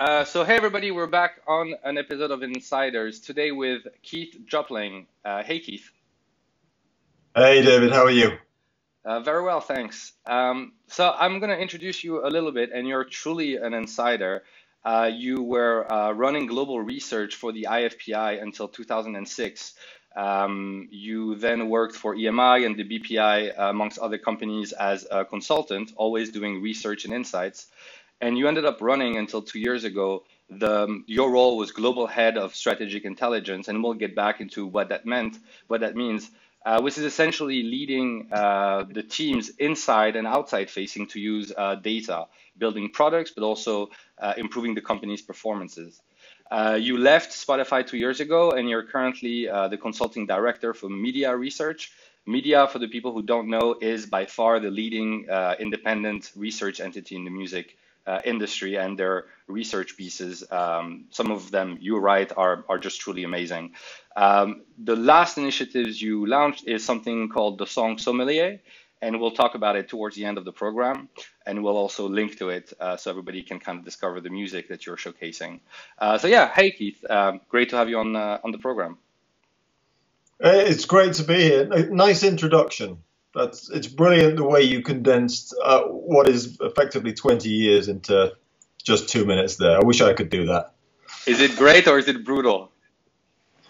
Uh, so, hey everybody, we're back on an episode of Insiders today with Keith Jopling. Uh, hey Keith. Hey David, how are you? Uh, very well, thanks. Um, so, I'm going to introduce you a little bit, and you're truly an insider. Uh, you were uh, running global research for the IFPI until 2006. Um, you then worked for EMI and the BPI, amongst other companies, as a consultant, always doing research and insights and you ended up running until two years ago. The, your role was global head of strategic intelligence, and we'll get back into what that meant, what that means, uh, which is essentially leading uh, the teams inside and outside facing to use uh, data, building products, but also uh, improving the company's performances. Uh, you left Spotify two years ago, and you're currently uh, the consulting director for MIDiA Research. MIDiA, for the people who don't know, is by far the leading independent research entity in the music uh, industry and their research pieces. Um, some of them you write are, are just truly amazing. Um, the last initiatives you launched is something called the Song Sommelier, and we'll talk about it towards the end of the program. And we'll also link to it uh, so everybody can kind of discover the music that you're showcasing. Uh, so yeah, hey Keith, um, great to have you on uh, on the program. It's great to be here. Nice introduction. That's it's brilliant the way you condensed uh, what is effectively 20 years into just two minutes there. I wish I could do that. Is it great or is it brutal?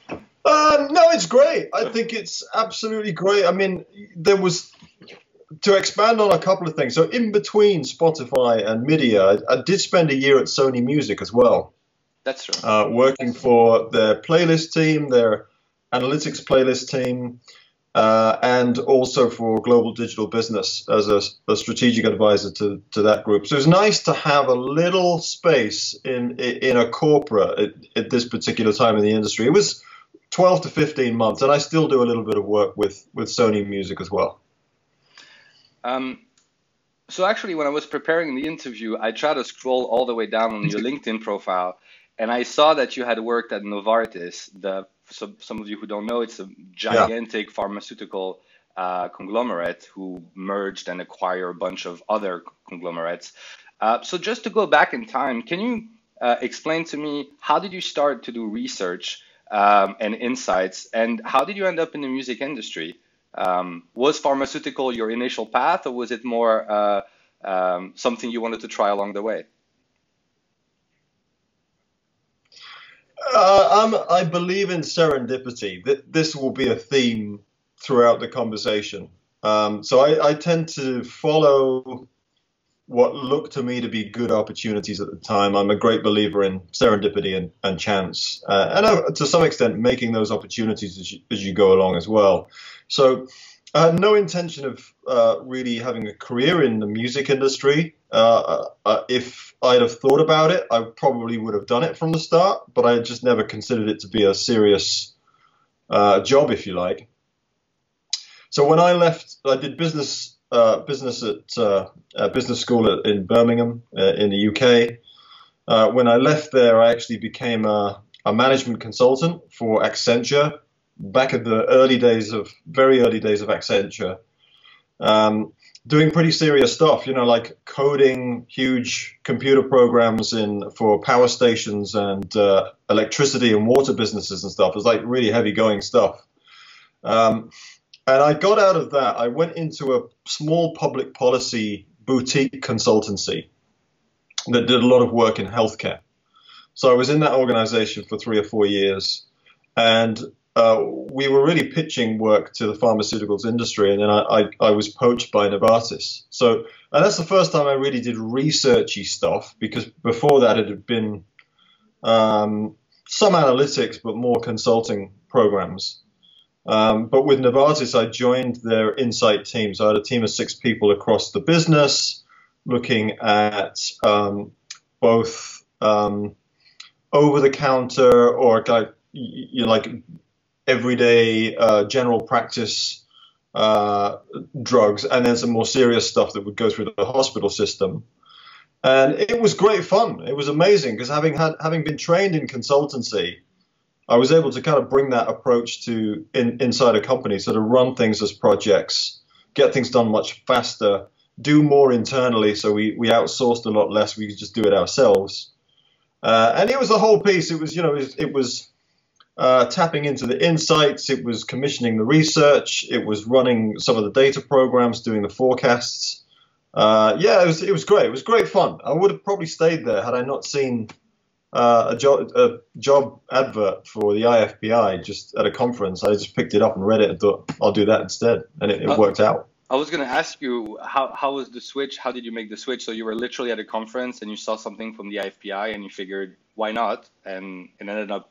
Uh, no, it's great. I think it's absolutely great. I mean, there was to expand on a couple of things. So in between Spotify and MIDiA, I, I did spend a year at Sony Music as well. That's true. Uh, working for their playlist team, their analytics playlist team, uh, and also for global digital business as a, a, strategic advisor to, to that group. So it's nice to have a little space in in a corporate at, at, this particular time in the industry. It was 12 to 15 months, and I still do a little bit of work with with Sony Music as well. Um, so actually, when I was preparing the interview, I tried to scroll all the way down on your LinkedIn profile, and I saw that you had worked at Novartis, the some, some of you who don't know, it's a gigantic yeah. pharmaceutical uh, conglomerate who merged and acquired a bunch of other conglomerates. Uh, so just to go back in time, can you uh, explain to me how did you start to do research um, and insights, and how did you end up in the music industry? Um, was pharmaceutical your initial path, or was it more uh, um, something you wanted to try along the way? Uh, i believe in serendipity. That This will be a theme throughout the conversation. Um, so I, I, tend to follow what look to me to be good opportunities at the time. I'm a great believer in serendipity and, and chance, uh, and uh, to some extent making those opportunities as you, as you, go along as well. So I had no intention of uh, really having a career in the music industry. Uh, uh, if I'd have thought about it, I probably would have done it from the start, but I just never considered it to be a serious uh, job, if you like. So when I left, I did business uh, business at uh, business school at, in Birmingham in the UK. when I left there, I actually became a, a management consultant for Accenture back at the early days of very early days of Accenture, um, doing pretty serious stuff. You know, like coding huge computer programs in for power stations and uh, electricity and water businesses and stuff. It was like really heavy going stuff. Um, and I got out of that. I went into a small public policy boutique consultancy that did a lot of work in healthcare. So I was in that organization for three or four years. And uh, we were really pitching work to the pharmaceuticals industry, and then I, I, I, was poached by Novartis. So, and that's the first time I really did researchy stuff because before that it had been um, some analytics, but more consulting programs. Um, but with Novartis, I joined their insight team. So I had a team of six people across the business, looking at um, both um, over-the-counter or like you know, like everyday uh, general practice uh, drugs, and then some more serious stuff that would go through the hospital system. And it was great fun. It was amazing because having had having been trained in consultancy, I was able to kind of bring that approach to in, inside a company, so to run things as projects, get things done much faster, do more internally. So we we outsourced a lot less. We could just do it ourselves. Uh, and it was the whole piece. It was, you know, it it was uh, tapping into the insights. It was commissioning the research. It was running some of the data programs, doing the forecasts. Uh, yeah, it was it was great. It was great fun. I would have probably stayed there had I not seen uh, a job a job advert for the IFPI just at a conference. I just picked it up and read it and thought I'll do that instead, and it, it uh, worked out. I was going to ask you how how was the switch? How did you make the switch? So you were literally at a conference and you saw something from the IFPI and you figured why not, and it ended up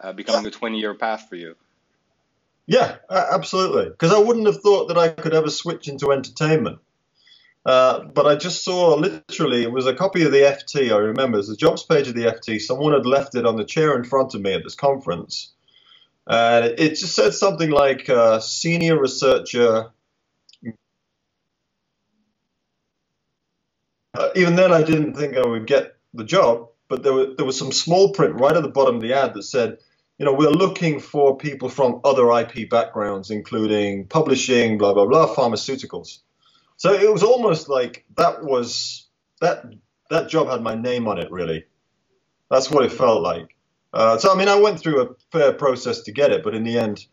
uh, becoming a 20 year path for you. Yeah, absolutely. Because I wouldn't have thought that I could ever switch into entertainment. Uh, but I just saw literally, it was a copy of the FT, I remember. It was the jobs page of the FT. Someone had left it on the chair in front of me at this conference. And it, it just said something like uh, senior researcher. Uh, even then, I didn't think I would get the job, but there, were, there was some small print right at the bottom of the ad that said, you know, we're looking for people from other IP backgrounds, including publishing, blah, blah, blah, pharmaceuticals. So it was almost like that was that that job had my name on it. Really, that's what it felt like. Uh, so I mean, I went through a fair process to get it, but in the end,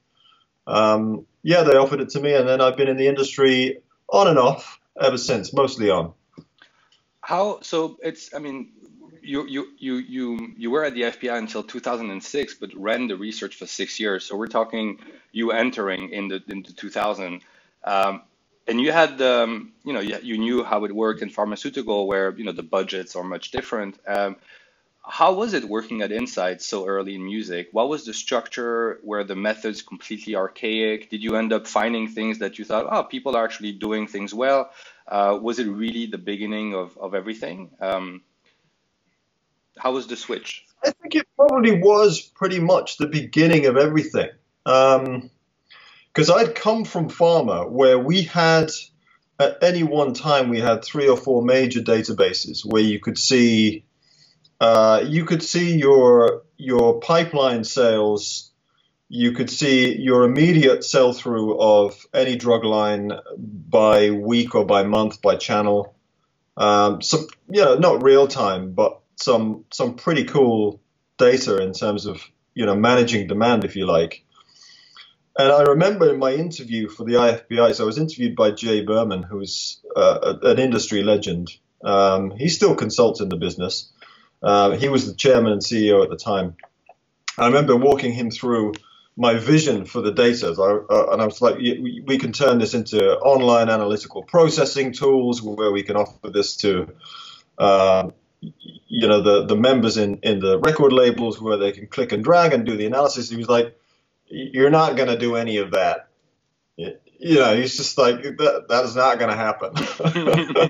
um, yeah, they offered it to me, and then I've been in the industry on and off ever since, mostly on. How so? It's I mean, you you you you you were at the IFPI until 2006, but ran the research for six years. So we're talking you entering in the into 2000. Um, and you had um, you know you, you, knew how it worked in pharmaceutical where you know the budgets are much different. Um, how was it working at insight so early in music? What was the structure? Where the methods completely archaic? Did you end up finding things that you thought oh people are actually doing things well? Uh, was it really the beginning of, of everything? Um, how was the switch? I think it probably was pretty much the beginning of everything. Um, because I'd come from pharma where we had at any one time we had three or four major databases where you could see uh, you could see your your pipeline sales. You could see your immediate sell through of any drug line by week or by month by channel. Um, some you know not real time but some some pretty cool data in terms of you know managing demand if you like and I remember in my interview for the IFPI, so I was interviewed by Jay Berman, who's uh, an industry legend. Um, he still consults in the business. Uh, he was the chairman and CEO at the time. I remember walking him through my vision for the data, I, uh, and I was like, we, we, can turn this into online analytical processing tools where we can offer this to, uh, you know, the, the members in, in the record labels where they can click and drag and do the analysis. He was like, you're not going to do any of that. You know, he's just like, that, that is not going to happen.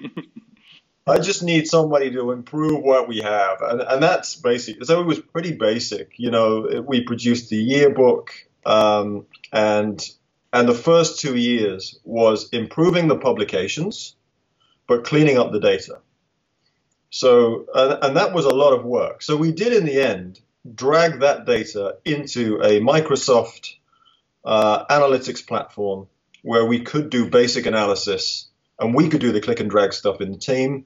I just need somebody to improve what we have. And, and that's basic. So it was pretty basic. You know, we produced the yearbook, um, and and the first two years was improving the publications, but cleaning up the data. So, and, and that was a lot of work. So we did in the end drag that data into a Microsoft uh, analytics platform where we could do basic analysis and we could do the click and drag stuff in the team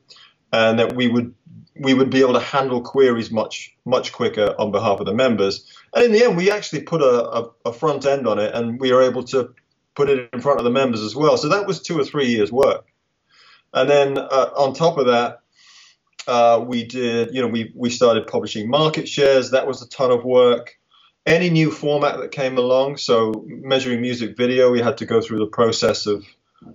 and that we would we would be able to handle queries much much quicker on behalf of the members. And in the end we actually put a, a, a front end on it and we were able to put it in front of the members as well. So that was two or three years work. And then uh, on top of that uh, we did, you know, we, we started publishing market shares. That was a ton of work. Any new format that came along, so measuring music video, we had to go through the process of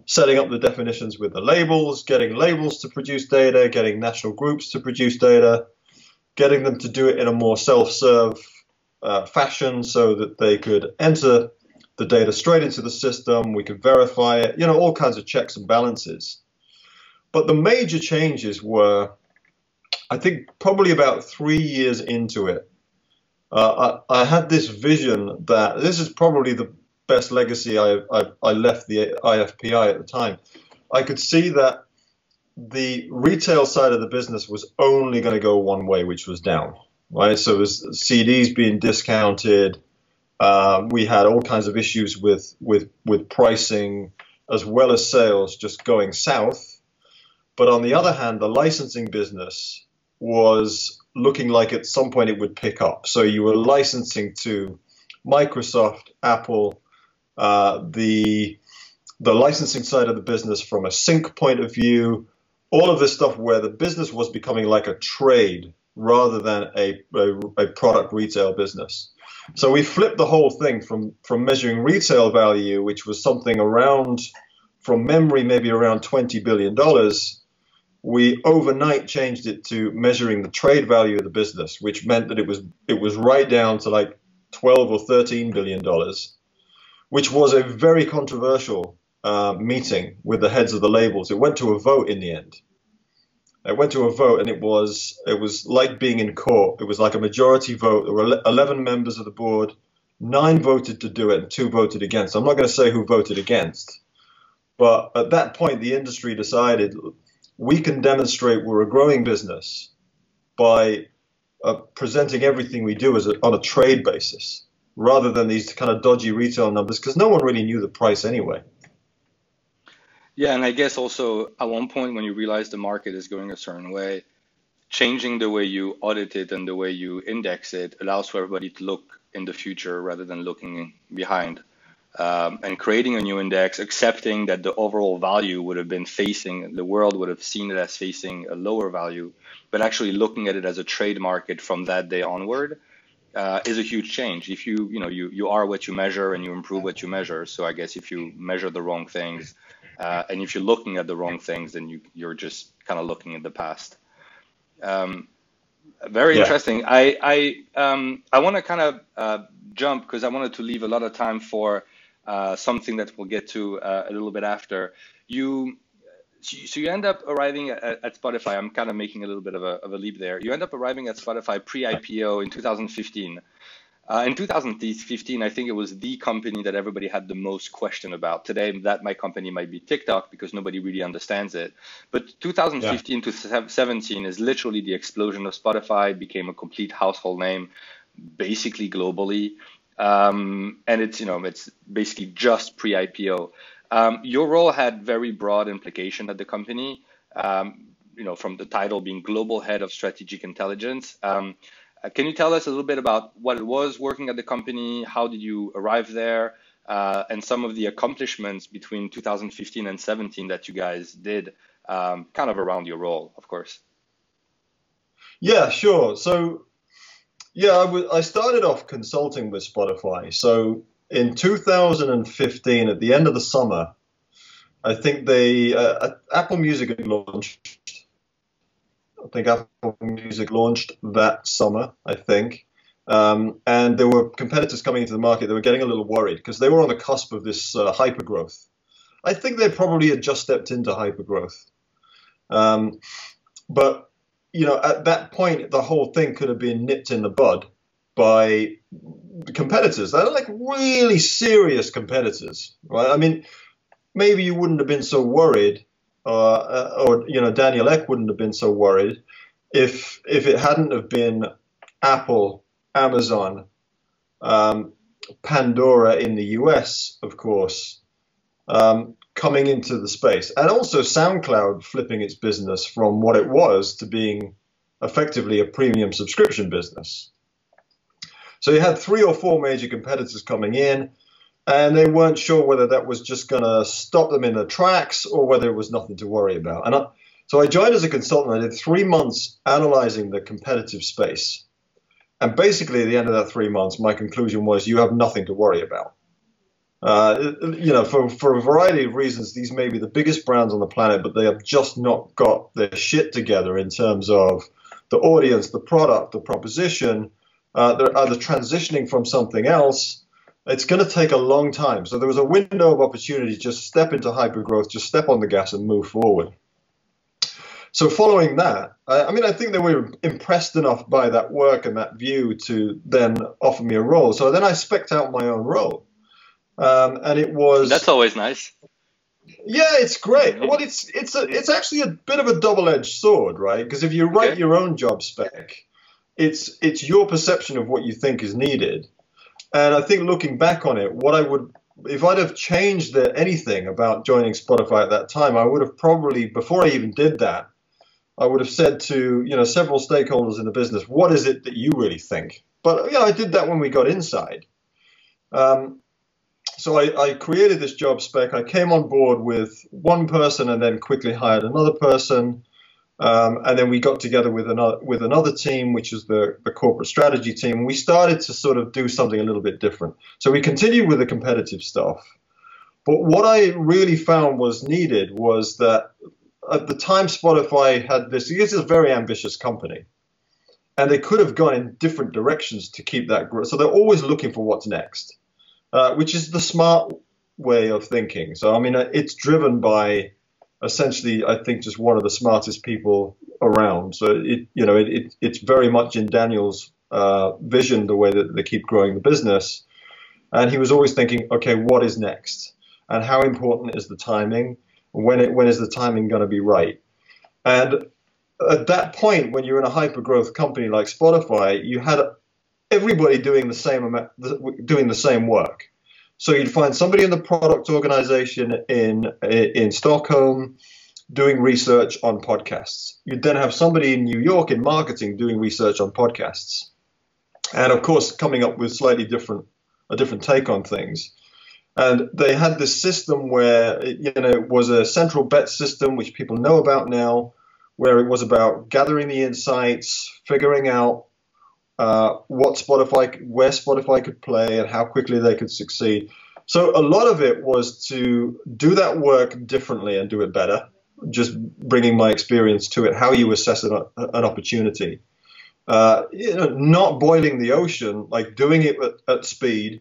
setting up the definitions with the labels, getting labels to produce data, getting national groups to produce data, getting them to do it in a more self-serve uh, fashion so that they could enter the data straight into the system. We could verify it, you know, all kinds of checks and balances. But the major changes were I think probably about three years into it, uh, I, I, had this vision that this is probably the best legacy I, I, I left the IFPI at the time. I could see that the retail side of the business was only going to go one way, which was down. Right, so it was CDs being discounted. Uh, we had all kinds of issues with with with pricing as well as sales just going south. But on the other hand, the licensing business was looking like at some point it would pick up. So you were licensing to Microsoft, Apple, uh, the the licensing side of the business from a sync point of view, all of this stuff where the business was becoming like a trade rather than a, a, a product retail business. So we flipped the whole thing from from measuring retail value, which was something around, from memory, maybe around twenty billion dollars. We overnight changed it to measuring the trade value of the business, which meant that it was it was right down to like twelve or thirteen billion dollars, which was a very controversial uh, meeting with the heads of the labels. It went to a vote in the end. It went to a vote, and it was it was like being in court. It was like a majority vote. There were 11 members of the board. Nine voted to do it, and two voted against. I'm not going to say who voted against, but at that point, the industry decided we can demonstrate we're a growing business by uh, presenting everything we do as a, on a trade basis, rather than these kind of dodgy retail numbers, because no one really knew the price anyway. Yeah, and I guess also at one point when you realize the market is going a certain way, changing the way you audit it and the way you index it allows for everybody to look in the future rather than looking behind. Um, and creating a new index, accepting that the overall value would have been facing, the world would have seen it as facing a lower value, but actually looking at it as a trade market from that day onward uh, is a huge change. If you, you know, you, you are what you measure and you improve what you measure. So I guess if you measure the wrong things, uh, and if you're looking at the wrong things, then you, you're just kind of looking at the past. Um, very yeah. interesting. I I um, I want to kind of uh, jump because I wanted to leave a lot of time for uh, something that we'll get to uh, a little bit after. You so you end up arriving at, at, Spotify. I'm kind of making a little bit of a, of a leap there. You end up arriving at Spotify pre-IPO in 2015. Uh, in 2015, I think it was the company that everybody had the most question about. Today, that my company might be TikTok because nobody really understands it. But 2015 yeah. to 17 is literally the explosion of Spotify, became a complete household name, basically globally. Um, and it's you know it's basically just pre-IPO. Um, your role had very broad implication at the company. Um, you know, from the title being global head of strategic intelligence. Um, uh, can you tell us a little bit about what it was working at the company? How did you arrive there? Uh, and some of the accomplishments between 2015 and 17 that you guys did, um, kind of around your role, of course. Yeah, sure. So, yeah, I, w- I started off consulting with Spotify. So, in 2015, at the end of the summer, I think they uh, Apple Music had launched I think Apple Music launched that summer, I think. Um, and there were competitors coming into the market They were getting a little worried because they were on the cusp of this uh, hyper growth. I think they probably had just stepped into hyper growth. Um, but, you know, at that point, the whole thing could have been nipped in the bud by competitors. They're like really serious competitors, right? I mean, maybe you wouldn't have been so worried uh, or you know Daniel Ek wouldn't have been so worried if if it hadn't have been Apple, Amazon, um, Pandora in the US, of course, um, coming into the space, and also SoundCloud flipping its business from what it was to being effectively a premium subscription business. So you had three or four major competitors coming in and they weren't sure whether that was just going to stop them in their tracks or whether it was nothing to worry about. And I, so I joined as a consultant. I did three months analyzing the competitive space. And basically, at the end of that three months, my conclusion was you have nothing to worry about. Uh, you know, for, for a variety of reasons, these may be the biggest brands on the planet, but they have just not got their shit together in terms of the audience, the product, the proposition. Uh, they're either transitioning from something else it's going to take a long time. So there was a window of opportunity. Just step into hypergrowth, just step on the gas and move forward. So following that, I, I mean, I think they were impressed enough by that work and that view to then offer me a role. So then I specced out my own role, um, and it was that's always nice. Yeah, it's great. Well, it's it's a, it's actually a bit of a double-edged sword, right? Because if you write okay. your own job spec, it's it's your perception of what you think is needed, and I think looking back on it, what I would, if I'd have changed anything about joining Spotify at that time, I would have probably, before I even did that, I would have said to you know several stakeholders in the business, what is it that you really think? But yeah, I did that when we got inside. Um, so I, I, created this job spec. I came on board with one person and then quickly hired another person. Um, and then we got together with another with another team, which is the, the corporate strategy team. We started to sort of do something a little bit different. So we continued with the competitive stuff. But what I really found was needed was that at the time Spotify had this, this is a very ambitious company. And they could have gone in different directions to keep that growth. So they're always looking for what's next, uh, which is the smart way of thinking. So, I mean, it's driven by essentially, I think, just one of the smartest people around. So it, you know, it, it it's very much in Daniel's uh, vision the way that they keep growing the business, and he was always thinking, okay, what is next, and how important is the timing? When it when is the timing going to be right? And at that point, when you're in a hyper growth company like Spotify, you had everybody doing the same amount, doing the same work. So you'd find somebody in the product organization in in Stockholm doing research on podcasts. You'd then have somebody in New York in marketing doing research on podcasts, and of course coming up with slightly different a different take on things. And they had this system where you know it was a central bet system, which people know about now, where it was about gathering the insights, figuring out uh, what Spotify, where Spotify could play, and how quickly they could succeed. So a lot of it was to do that work differently and do it better. Just bringing my experience to it, how you assess an, an opportunity. Uh, you know, not boiling the ocean, like doing it at, at speed,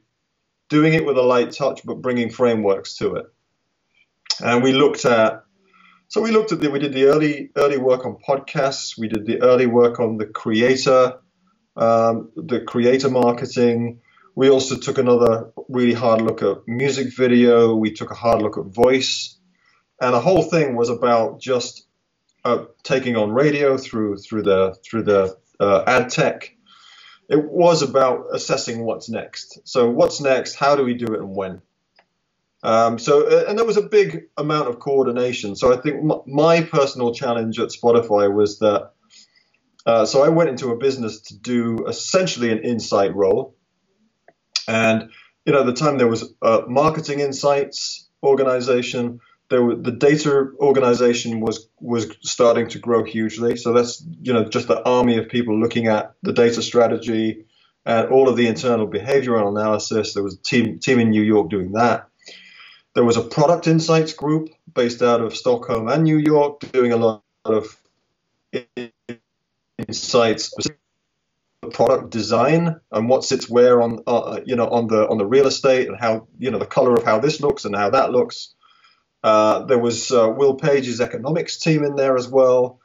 doing it with a light touch, but bringing frameworks to it. And we looked at so we looked at the we did the early early work on podcasts, we did the early work on the creator um, the creator marketing. We also took another really hard look at music video. We took a hard look at voice, and the whole thing was about just uh, taking on radio through through the through the uh, ad tech. It was about assessing what's next. So what's next? How do we do it, and when? Um, so, uh, and there was a big amount of coordination. So I think my personal challenge at Spotify was that uh, so I went into a business to do essentially an insight role. And, you know, at the time there was a marketing insights organization. There were, the data organization was was starting to grow hugely. So that's, you know, just the army of people looking at the data strategy and all of the internal behavioral analysis. There was a team, team in New York doing that. There was a product insights group based out of Stockholm and New York doing a lot of insights product design and what sits where on uh, you know on the on the real estate and how you know the color of how this looks and how that looks. Uh, there was uh, Will Page's economics team in there as well.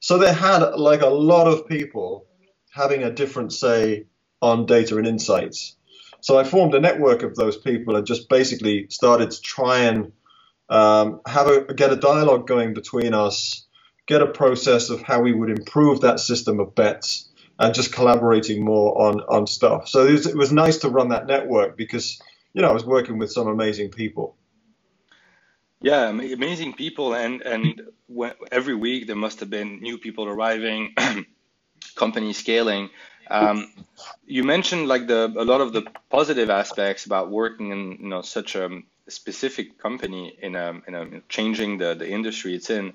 So they had like a lot of people having a different say on data and insights. So I formed a network of those people and just basically started to try and um, have a get a dialogue going between us get a process of how we would improve that system of bets and just collaborating more on, on stuff. So it was, it was nice to run that network because, you know, I was working with some amazing people. Yeah, amazing people, and and every week there must have been new people arriving, company scaling. Um, you mentioned like the a lot of the positive aspects about working in you know such a um, specific company in a in a changing the the industry it's in.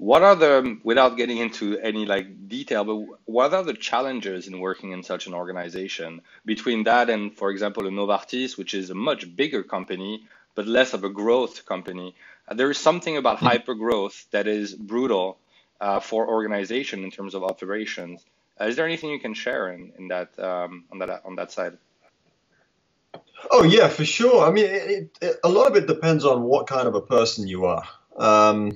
What are the, without getting into any like detail, but what are the challenges in working in such an organization between that and, for example, a Novartis, which is a much bigger company, but less of a growth company? Uh, there is something about mm-hmm. hyper growth that is brutal uh, for organization in terms of operations. Uh, is there anything you can share in, in that um, on that on that side? Oh yeah, for sure. I mean, it, it, a lot of it depends on what kind of a person you are. Um,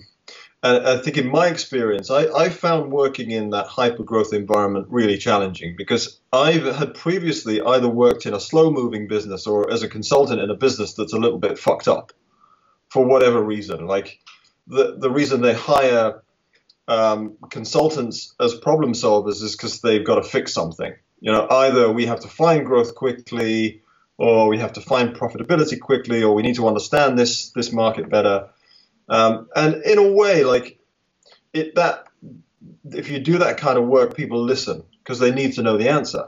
and I think in my experience, I, I found working in that hyper growth environment really challenging because I had previously either worked in a slow moving business or as a consultant in a business that's a little bit fucked up for whatever reason. Like the, the reason they hire um, consultants as problem solvers is because they've got to fix something. You know, either we have to find growth quickly, or we have to find profitability quickly, or we need to understand this this market better. Um, and in a way, like it that if you do that kind of work, people listen because they need to know the answer.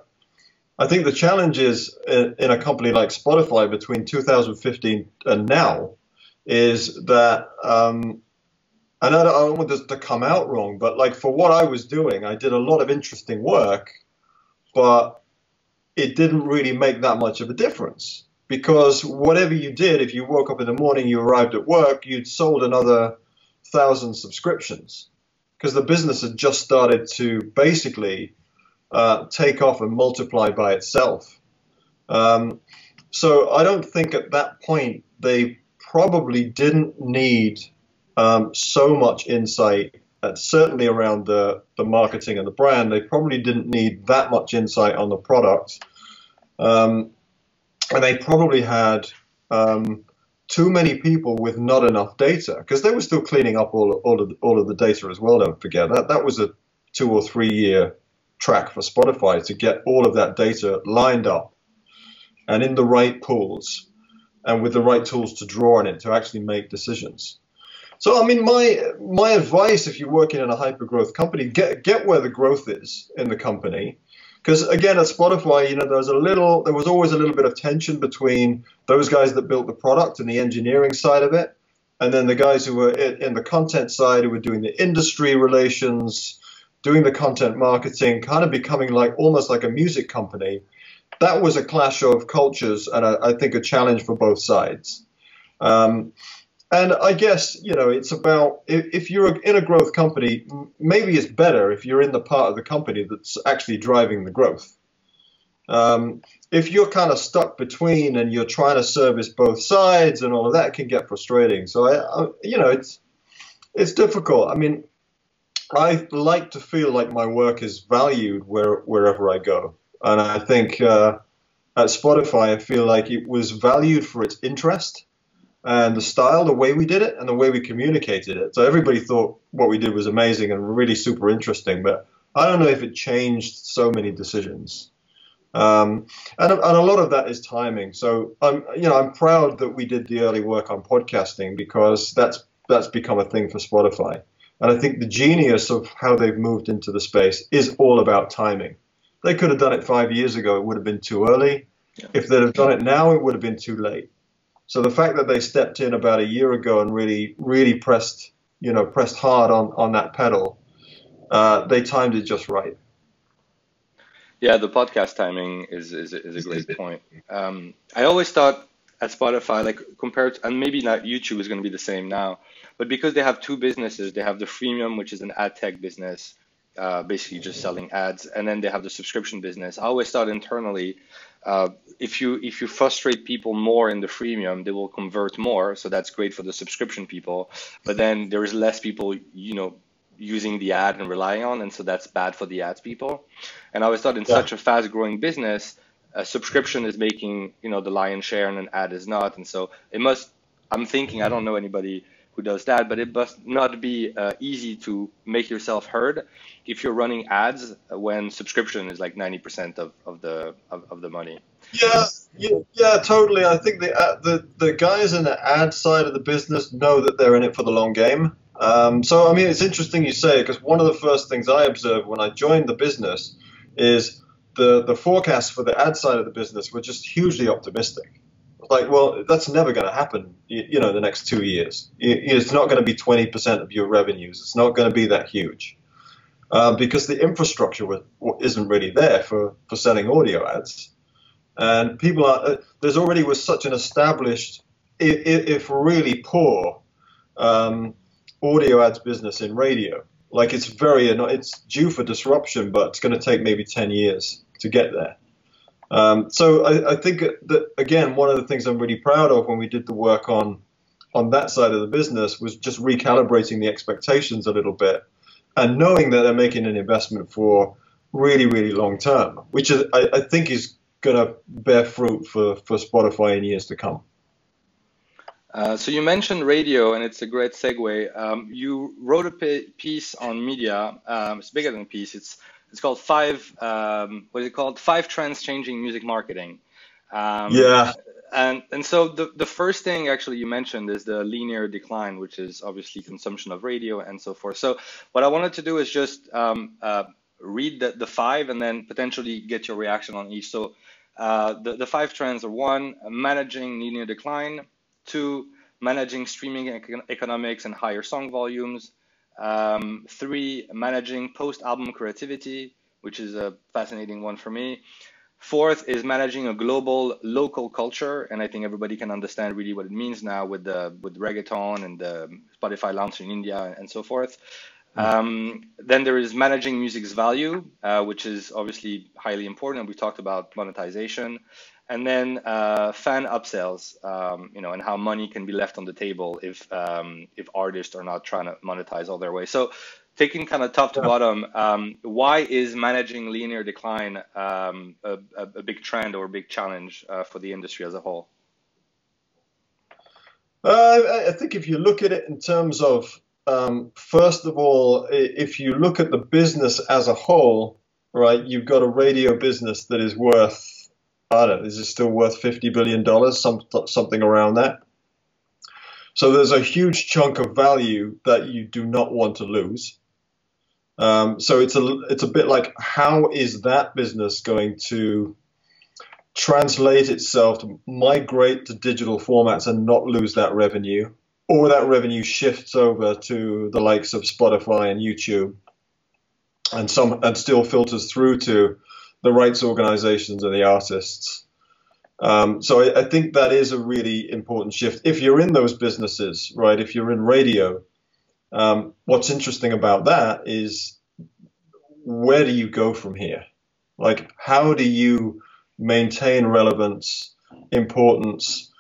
I think the challenge is in, a company like Spotify between 2015 and now is that, um, and I don't, I don't want this to come out wrong, but like for what I was doing, I did a lot of interesting work, but it didn't really make that much of a difference because whatever you did, if you woke up in the morning, you arrived at work, you'd sold another thousand subscriptions because the business had just started to basically uh, take off and multiply by itself. Um, so I don't think at that point they probably didn't need um, so much insight, certainly around the, the marketing and the brand. They probably didn't need that much insight on the product. Um, and they probably had um, too many people with not enough data because they were still cleaning up all, all, of the, all of the data as well. Don't forget that that was a two or three year track for Spotify to get all of that data lined up and in the right pools and with the right tools to draw on it to actually make decisions. So I mean, my my advice if you're working in a hyper growth company, get get where the growth is in the company because again, at Spotify, you know, there was a little, there was always a little bit of tension between those guys that built the product and the engineering side of it, and then the guys who were in the content side who were doing the industry relations, doing the content marketing, kind of becoming like almost like a music company. That was a clash of cultures and I think a challenge for both sides. Um, and I guess you know it's about if, you're in a growth company, maybe it's better if you're in the part of the company that's actually driving the growth. Um, if you're kind of stuck between and you're trying to service both sides and all of that, can get frustrating. So I, I you know, it's it's difficult. I mean, I like to feel like my work is valued where, wherever I go, and I think uh, at Spotify, I feel like it was valued for its interest and the style, the way we did it, and the way we communicated it. So everybody thought what we did was amazing and really super interesting, but I don't know if it changed so many decisions. Um, and, and a lot of that is timing. So I'm, you know, I'm proud that we did the early work on podcasting because that's that's become a thing for Spotify. And I think the genius of how they've moved into the space is all about timing. They could have done it five years ago; it would have been too early. Yeah. If they'd have done it now, it would have been too late. So the fact that they stepped in about a year ago and really, really pressed, you know, pressed hard on, on that pedal, uh, they timed it just right. Yeah, the podcast timing is is, is a great point. Um, I always thought at Spotify, like compared, to, and maybe not YouTube is going to be the same now, but because they have two businesses, they have the freemium, which is an ad tech business, uh, basically just selling ads, and then they have the subscription business. I always thought internally uh, if you if you frustrate people more in the freemium, they will convert more. So that's great for the subscription people. But then there is less people, you know, using the ad and relying on, and so that's bad for the ads people. And I always thought in yeah. such a fast growing business, a subscription is making you know the lion's share and an ad is not. And so it must. I'm thinking I don't know anybody who does that, but it must not be uh, easy to make yourself heard if you're running ads when subscription is like 90% of, of the of, of the money. Yeah, yeah, yeah, totally. I think the, uh, the the guys in the ad side of the business know that they're in it for the long game. Um, so I mean, it's interesting you say because one of the first things I observed when I joined the business is the the forecasts for the ad side of the business were just hugely optimistic like, well, that's never going to happen. You, you, know, the next two years, it's not going to be 20% of your revenues. It's not going to be that huge uh, because the infrastructure isn't really there for for selling audio ads, and people are uh, there's already was such an established, if, if really poor, um, audio ads business in radio. Like it's very, it's due for disruption, but it's going to take maybe 10 years to get there. Um, so I, I, think that again, one of the things I'm really proud of when we did the work on on that side of the business was just recalibrating the expectations a little bit, and knowing that they're making an investment for really, really long term, which is, I, I think is going to bear fruit for, for Spotify in years to come. Uh, so you mentioned radio, and it's a great segue. Um, you wrote a piece on MIDiA. Um, it's bigger than a piece. It's it's called Five. Um, what is it called? Five Trends Changing Music Marketing. Um, yeah. and and so the the first thing actually you mentioned is the linear decline, which is obviously consumption of radio and so forth. So what I wanted to do is just um, uh, read the, the five and then potentially get your reaction on each. So uh, the, the five trends are one, managing linear decline, two, managing streaming economics and higher song volumes, um, three, managing post album creativity, which is a fascinating one for me. Fourth is managing a global local culture, and I think everybody can understand really what it means now with the with reggaeton and the Spotify launch in India and so forth. Um, then there is managing music's value, uh, which is obviously highly important. We talked about monetization, and then uh, fan upsells, um, you know, and how money can be left on the table if um, if artists are not trying to monetize all their way. So, taking kind of top to bottom, um, why is managing linear decline um, a, a, big trend or a big challenge uh, for the industry as a whole? Uh, I think if you look at it in terms of um, first of all, if you look at the business as a whole, right, you've got a radio business that is worth, I don't know, is it still worth $50 billion, some, something around that? So there's a huge chunk of value that you do not want to lose. Um, so it's a it's a bit like how is that business going to translate itself to migrate to digital formats and not lose that revenue? Or that revenue shifts over to the likes of Spotify and YouTube, and some and still filters through to the rights organizations and the artists. Um, so I, I, think that is a really important shift. If you're in those businesses, right? If you're in radio, um, what's interesting about that is where do you go from here? Like, how do you maintain relevance, importance,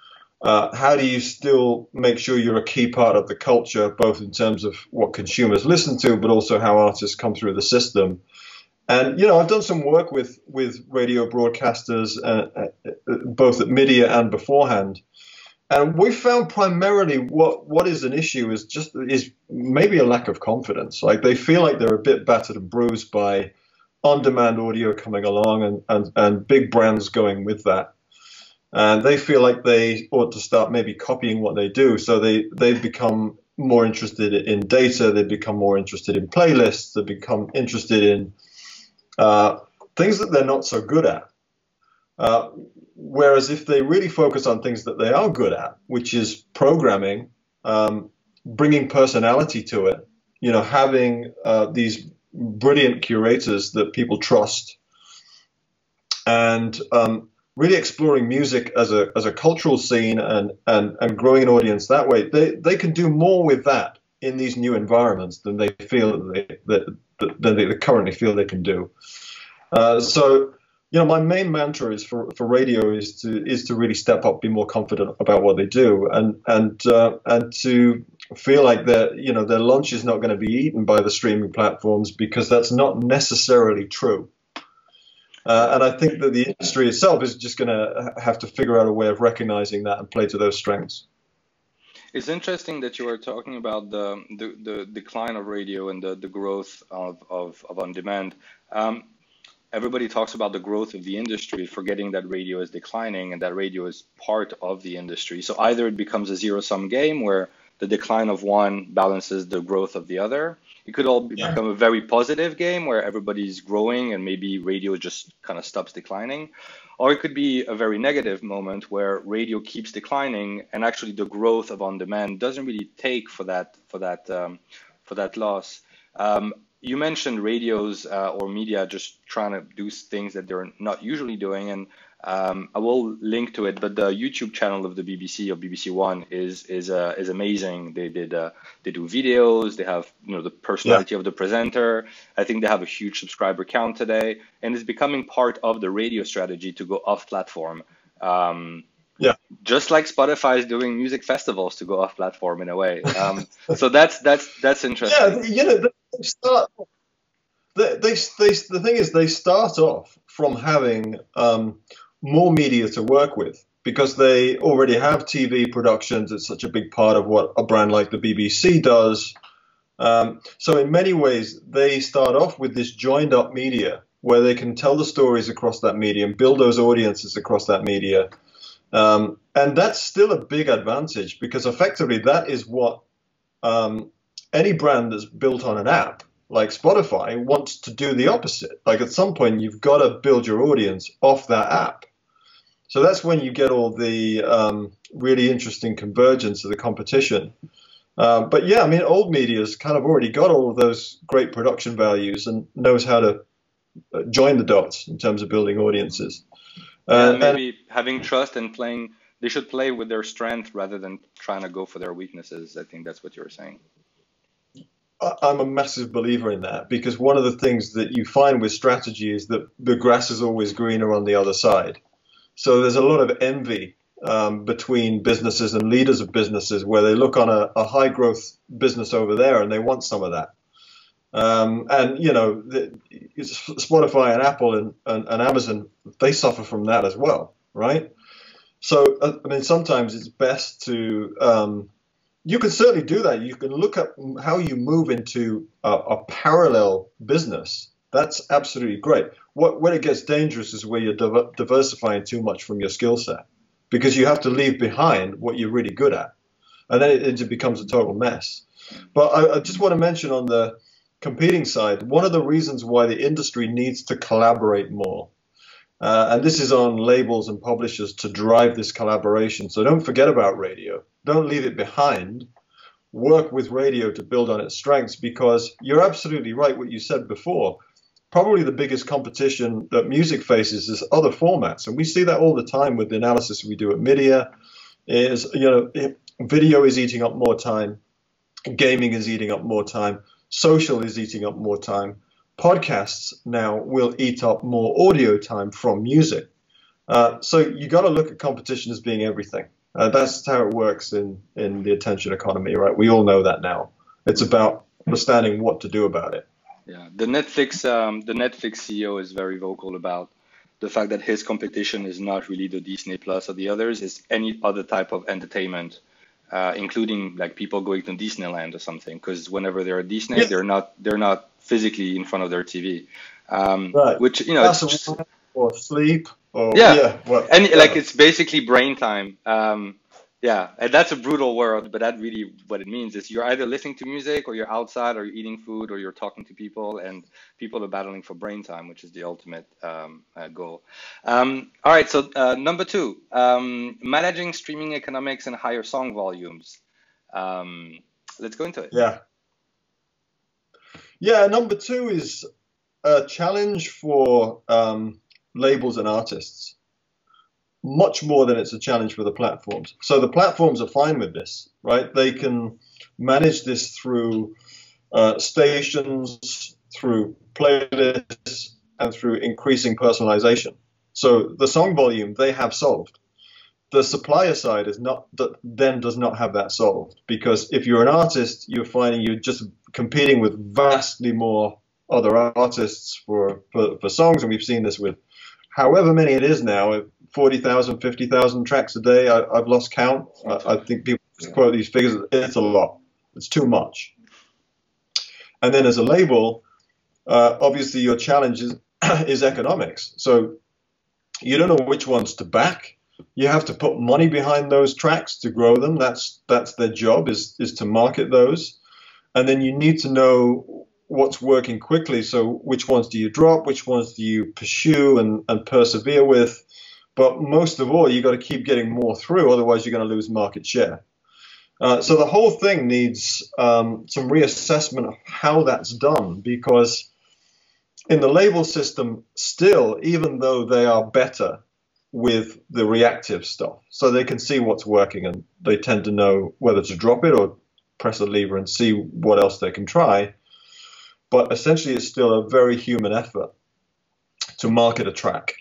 uh, how do you still make sure you're a key part of the culture, both in terms of what consumers listen to, but also how artists come through the system? And you know, I've done some work with with radio broadcasters, uh, uh, both at MIDiA and beforehand, and we found primarily what what is an issue is just is maybe a lack of confidence. Like they feel like they're a bit battered and bruised by on-demand audio coming along and, and, and big brands going with that and they feel like they ought to start maybe copying what they do. So they they become more interested in data. They become more interested in playlists. They become interested in uh, things that they're not so good at. Uh, whereas if they really focus on things that they are good at, which is programming, um, bringing personality to it, you know, having uh, these brilliant curators that people trust, and um, really exploring music as a as a cultural scene and and and growing an audience that way, they they can do more with that in these new environments than they feel that they, that, than they currently feel they can do. Uh, so. You know, my main mantra is for, for radio is to is to really step up, be more confident about what they do, and and uh, and to feel like that you know their lunch is not going to be eaten by the streaming platforms because that's not necessarily true. Uh, and I think that the industry itself is just going to have to figure out a way of recognizing that and play to those strengths. It's interesting that you are talking about the, the, the decline of radio and the, the growth of, of, of on demand. Um, everybody talks about the growth of the industry, forgetting that radio is declining and that radio is part of the industry. So either it becomes a zero sum game where the decline of one balances the growth of the other, it could all yeah. become a very positive game where everybody's growing and maybe radio just kind of stops declining. Or it could be a very negative moment where radio keeps declining and actually the growth of on demand doesn't really take for that for that um, for that loss. Um, you mentioned radios uh, or media just trying to do things that they're not usually doing, and um, I will link to it, but the YouTube channel of the BBC or BBC One is is uh, is amazing. They did uh, they do videos. They have you know the personality yeah. of the presenter. I think they have a huge subscriber count today, and it's becoming part of the radio strategy to go off platform. Um, yeah. Just like Spotify is doing music festivals to go off platform in a way. Um, so that's that's that's interesting. Yeah, you know, they start. They, they, they, the thing is, they start off from having um, more media to work with because they already have TV productions. It's such a big part of what a brand like the BBC does. Um, so in many ways, they start off with this joined up media where they can tell the stories across that medium, build those audiences across that media, um, and that's still a big advantage because effectively that is what um, any brand that's built on an app like Spotify wants to do the opposite. Like at some point, you've got to build your audience off that app. So that's when you get all the um, really interesting convergence of the competition. Uh, but yeah, I mean, old media's kind of already got all of those great production values and knows how to uh, join the dots in terms of building audiences. Uh, yeah, maybe and, having trust and playing, they should play with their strength rather than trying to go for their weaknesses. I think that's what you were saying. I'm a massive believer in that because one of the things that you find with strategy is that the grass is always greener on the other side. So there's a lot of envy um, between businesses and leaders of businesses where they look on a, a, high growth business over there and they want some of that. Um, and you know, the, Spotify and Apple and, and, and, Amazon they suffer from that as well, right? So uh, I mean, sometimes it's best to um, you can certainly do that. You can look at how you move into a, a parallel business. That's absolutely great. What, when it gets dangerous is where you're diver- diversifying too much from your skill set because you have to leave behind what you're really good at. And then it, it becomes a total mess. But I, I just want to mention on the competing side, one of the reasons why the industry needs to collaborate more uh, and this is on labels and publishers to drive this collaboration. So don't forget about radio. Don't leave it behind. Work with radio to build on its strengths because you're absolutely right what you said before. Probably the biggest competition that music faces is other formats. And we see that all the time with the analysis we do at MIDiA is, you know, video is eating up more time, gaming is eating up more time, social is eating up more time podcasts now will eat up more audio time from music. Uh, so you got to look at competition as being everything. Uh, that's how it works in, in the attention economy, right? We all know that now. It's about understanding what to do about it. Yeah, the Netflix um, the Netflix CEO is very vocal about the fact that his competition is not really the Disney Plus or the others, is any other type of entertainment, uh, including like people going to Disneyland or something. Because whenever they're at Disney, they're not they're not physically in front of their TV. Um, right. Which you know, That's it's just, or sleep. Or, yeah, yeah well, and yeah. like it's basically brain time. Um, yeah, and that's a brutal world, but that really what it means is you're either listening to music or you're outside or you're eating food or you're talking to people, and people are battling for brain time, which is the ultimate um, uh, goal. Um, all right, so uh, number two, um, managing streaming economics and higher song volumes. Um, let's go into it. Yeah. Yeah, number two is a challenge for um, labels and artists, much more than it's a challenge for the platforms. So the platforms are fine with this, right? They can manage this through uh, stations, through playlists, and through increasing personalization. So the song volume they have solved. The supplier side is not then does not have that solved because if you're an artist, you're finding you're just competing with vastly more other artists for, for, for songs, and we've seen this with however many it is now 40,000, 50,000 tracks a day. I, have lost count. I, I, think people quote these figures. It's a lot. It's too much. And then as a label, uh, obviously your challenge is, is economics. So you don't know which ones to back. You have to put money behind those tracks to grow them. That's that's their job is is to market those and then you need to know what's working quickly. So which ones do you drop? Which ones do you pursue and, and persevere with? But most of all, you've got to keep getting more through, otherwise you're going to lose market share. Uh, so the whole thing needs um, some reassessment of how that's done because in the label system, still, even though they are better with the reactive stuff, so they can see what's working and they tend to know whether to drop it or press a lever and see what else they can try. But essentially, it's still a very human effort to market a track.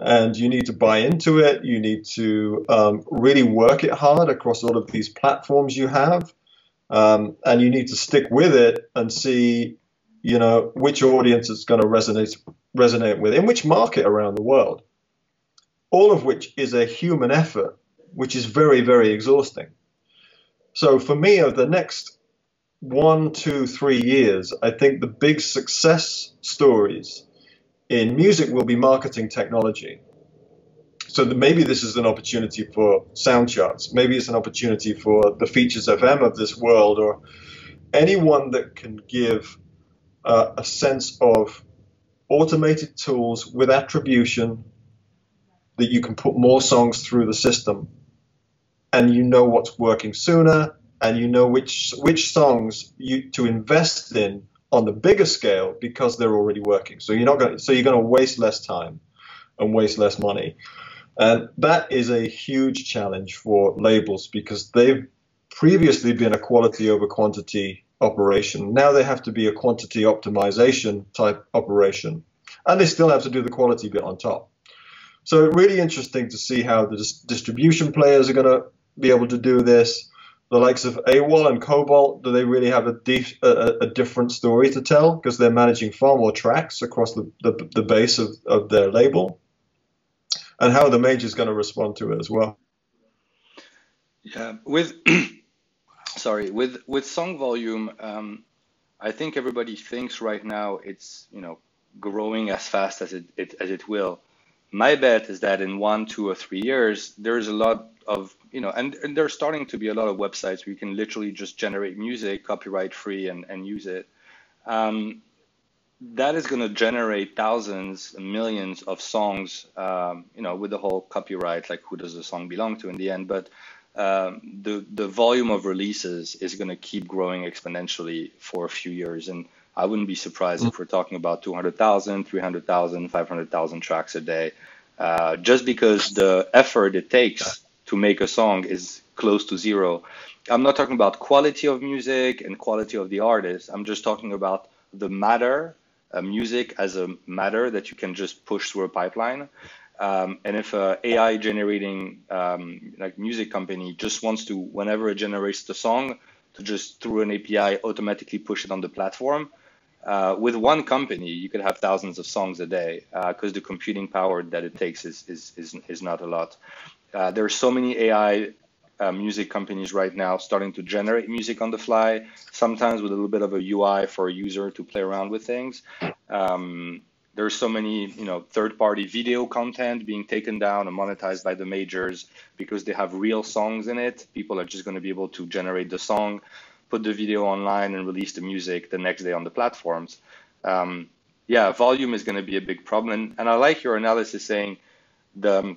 And you need to buy into it. You need to um, really work it hard across all of these platforms you have. Um, and you need to stick with it and see, you know, which audience it's going to resonate resonate with in which market around the world. All of which is a human effort, which is very, very exhausting. So for me, over the next one, two, three years, I think the big success stories in music will be marketing technology. so maybe this is an opportunity for Soundcharts. Maybe it's an opportunity for the features FM of this world or anyone that can give uh, a sense of automated tools with attribution that you can put more songs through the system and you know what's working sooner and you know which which songs you to invest in on the bigger scale because they're already working. So you're not going so you're going to waste less time and waste less money. And that is a huge challenge for labels because they've previously been a quality over quantity operation. Now they have to be a quantity optimization type operation. And they still have to do the quality bit on top. So really interesting to see how the dis- distribution players are going to be able to do this the likes of AWAL and Kobalt, do they really have a, dif- a, a different story to tell because they're managing far more tracks across the, the, the base of, of their label? And how the majors going to respond to it as well? Yeah, with sorry, with with song volume, um, I think everybody thinks right now it's you know growing as fast as it, it as it will. My bet is that in one, two, or three years, there's a lot of you know, and, and there's starting to be a lot of websites where you can literally just generate music copyright free and, and use it. Um, that is going to generate thousands, millions of songs, um, you know, with the whole copyright, like who does the song belong to in the end. But um, the the volume of releases is going to keep growing exponentially for a few years, and I wouldn't be surprised if we're talking about 200,000, 300,000, 500,000 tracks a day, uh, just because the effort it takes to make a song is close to zero. I'm not talking about quality of music and quality of the artist. I'm just talking about the matter, uh, music as a matter that you can just push through a pipeline. Um, and if a AI generating um, like music company just wants to, whenever it generates the song, to just through an API automatically push it on the platform, uh, with one company, you could have thousands of songs a day because uh, the computing power that it takes is, is, is, is not a lot. Uh, there are so many AI uh, music companies right now starting to generate music on the fly, sometimes with a little bit of a UI for a user to play around with things. Um, there's so many, you know, third-party video content being taken down and monetized by the majors because they have real songs in it. People are just going to be able to generate the song, put the video online, and release the music the next day on the platforms. Um, yeah, volume is going to be a big problem. And I like your analysis saying the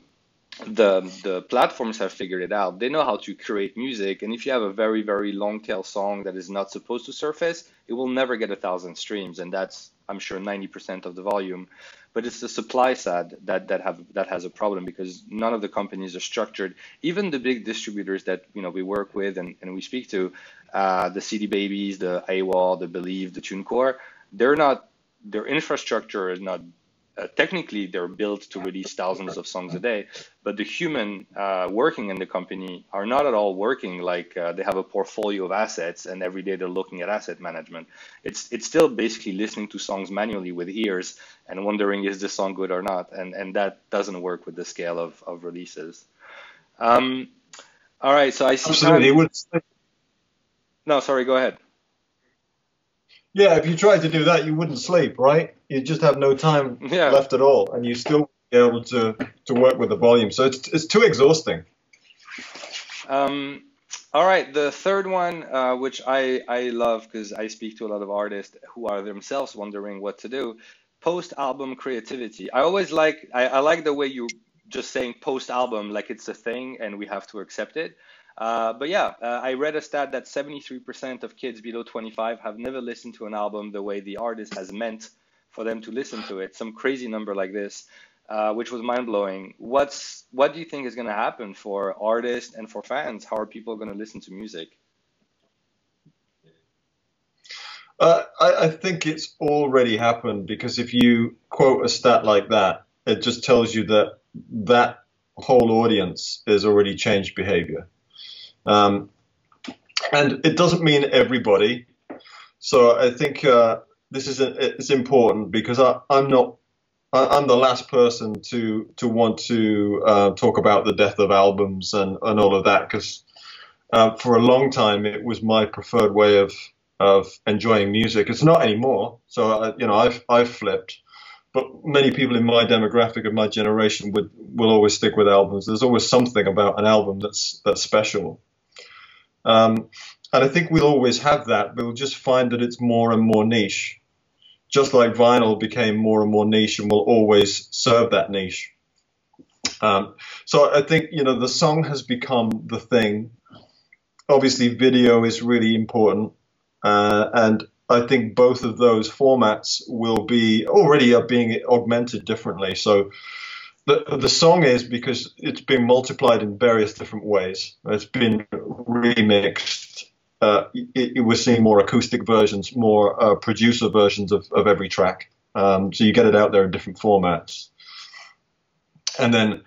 the the platforms have figured it out. They know how to create music, and if you have a very very long tail song that is not supposed to surface, it will never get a thousand streams, and that's I'm sure 90% of the volume. But it's the supply side that that have that has a problem because none of the companies are structured. Even the big distributors that you know we work with and, and we speak to, uh, the CD Babies, the AWAL, the Believe, the TuneCore, they're not their infrastructure is not uh, technically they're built to release thousands of songs a day, but the human uh, working in the company are not at all working like uh, they have a portfolio of assets and every day they're looking at asset management. It's it's still basically listening to songs manually with ears and wondering is this song good or not, and and that doesn't work with the scale of of releases. Um, all right, so I see. Absolutely. No, sorry. Go ahead. Yeah, if you tried to do that, you wouldn't sleep, right? You'd just have no time yeah. left at all, and you still be able to to work with the volume. So it's it's too exhausting. Um, all right, the third one, uh, which I I love because I speak to a lot of artists who are themselves wondering what to do. Post album creativity. I always like I, I like the way you just saying post album like it's a thing and we have to accept it. Uh, but yeah, uh, I read a stat that 73% of kids below 25 have never listened to an album the way the artist has meant for them to listen to it. Some crazy number like this, uh, which was mind blowing. What's what do you think is going to happen for artists and for fans? How are people going to listen to music? Uh, I, I think it's already happened because if you quote a stat like that, it just tells you that that whole audience has already changed behavior. Um, and it doesn't mean everybody. So I think uh, this is a, it's important because I, am not I'm the last person to to want to uh, talk about the death of albums and, and all of that because uh, for a long time it was my preferred way of of enjoying music. It's not anymore. So I, you know I've I've flipped, but many people in my demographic of my generation would will always stick with albums. There's always something about an album that's that's special. Um, and I think we'll always have that. We'll just find that it's more and more niche. Just like vinyl became more and more niche and will always serve that niche. Um, so I think, you know, the song has become the thing. Obviously, video is really important. Uh, and I think both of those formats will be already are being augmented differently. So the the song is because it's been multiplied in various different ways. It's been remixed. Uh, it, it, we're seeing more acoustic versions, more uh, producer versions of, of every track. Um, so you get it out there in different formats. And then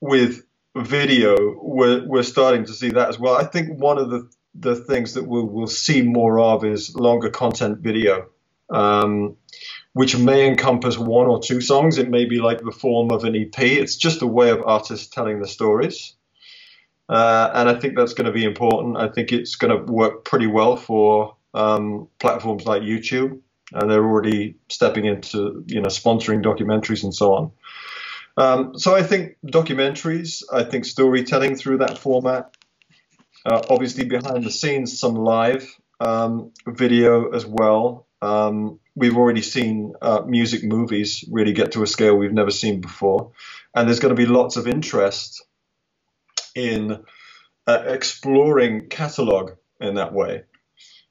with video, we're, we're starting to see that as well. I think one of the the things that we'll, we'll see more of is longer content video, um, which may encompass one or two songs. It may be like the form of an EP. It's just a way of artists telling the stories. Uh, and I think that's going to be important. I think it's going to work pretty well for um, platforms like YouTube, and they're already stepping into you know sponsoring documentaries and so on. Um, so I think documentaries, I think storytelling through that format, uh, obviously, behind the scenes, some live um, video as well. Um, we've already seen uh, music movies really get to a scale we've never seen before, and there's going to be lots of interest in uh, exploring catalog in that way.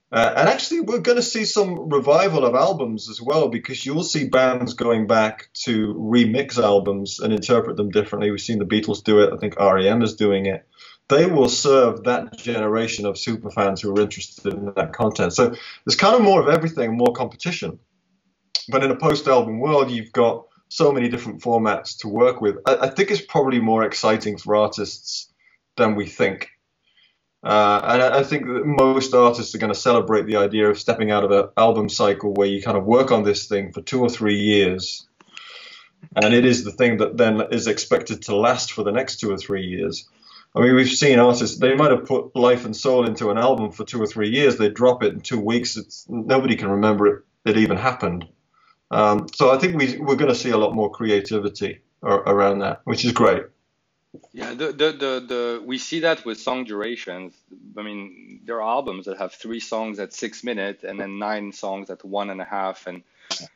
Uh, and actually, we're going to see some revival of albums as well because you'll see bands going back to remix albums and interpret them differently. We've seen the Beatles do it. I think REM is doing it they will serve that generation of super fans who are interested in that content. So there's kind of more of everything, more competition. But in a post album world, you've got so many different formats to work with. I, I think it's probably more exciting for artists than we think. Uh, and I, I think that most artists are going to celebrate the idea of stepping out of an album cycle where you kind of work on this thing for two or three years. And it is the thing that then is expected to last for the next two or three years. I mean, we've seen artists, they might have put life and soul into an album for two or three years. They drop it in two weeks. It's, nobody can remember it, it even happened. Um, so I think we, we're going to see a lot more creativity around that, which is great. Yeah, the, the, the, the, we see that with song durations. I mean, there are albums that have three songs at six minutes and then nine songs at one and a half and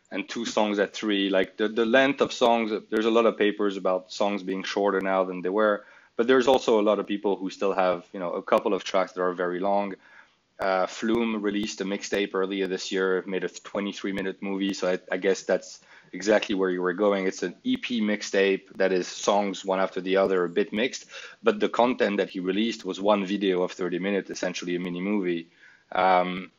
and two songs at three. Like the, the length of songs, there's a lot of papers about songs being shorter now than they were. But there's also a lot of people who still have, you know, a couple of tracks that are very long. Uh, Flume released a mixtape earlier this year, made a 23 minute movie. So I, I, guess that's exactly where you were going. It's an EP mixtape that is songs one after the other, a bit mixed. But the content that he released was one video of 30 minutes, essentially a mini movie. Um,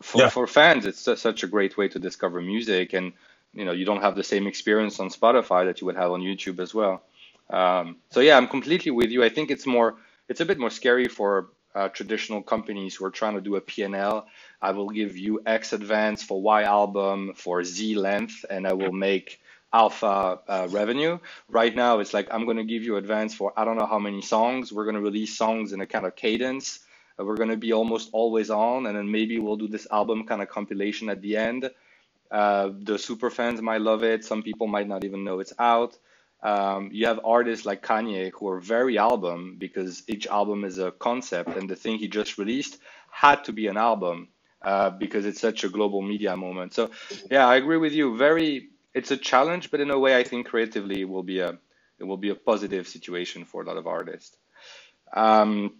for, yeah. for fans, it's such a great way to discover music. And, you know, you don't have the same experience on Spotify that you would have on YouTube as well. Um, so yeah, I'm completely with you. I think it's more, it's a bit more scary for uh, traditional companies who are trying to do a P&L. I will give you X advance for Y album for Z length, and I will make alpha uh, revenue. Right now, it's like I'm going to give you advance for I don't know how many songs. We're going to release songs in a kind of cadence. Uh, we're going to be almost always on, and then maybe we'll do this album kind of compilation at the end. Uh, the super fans might love it. Some people might not even know it's out. Um, you have artists like Kanye who are very album because each album is a concept, and the thing he just released had to be an album uh, because it's such a global media moment. So, yeah, I agree with you. Very, it's a challenge, but in a way, I think creatively it will be a it will be a positive situation for a lot of artists. Um,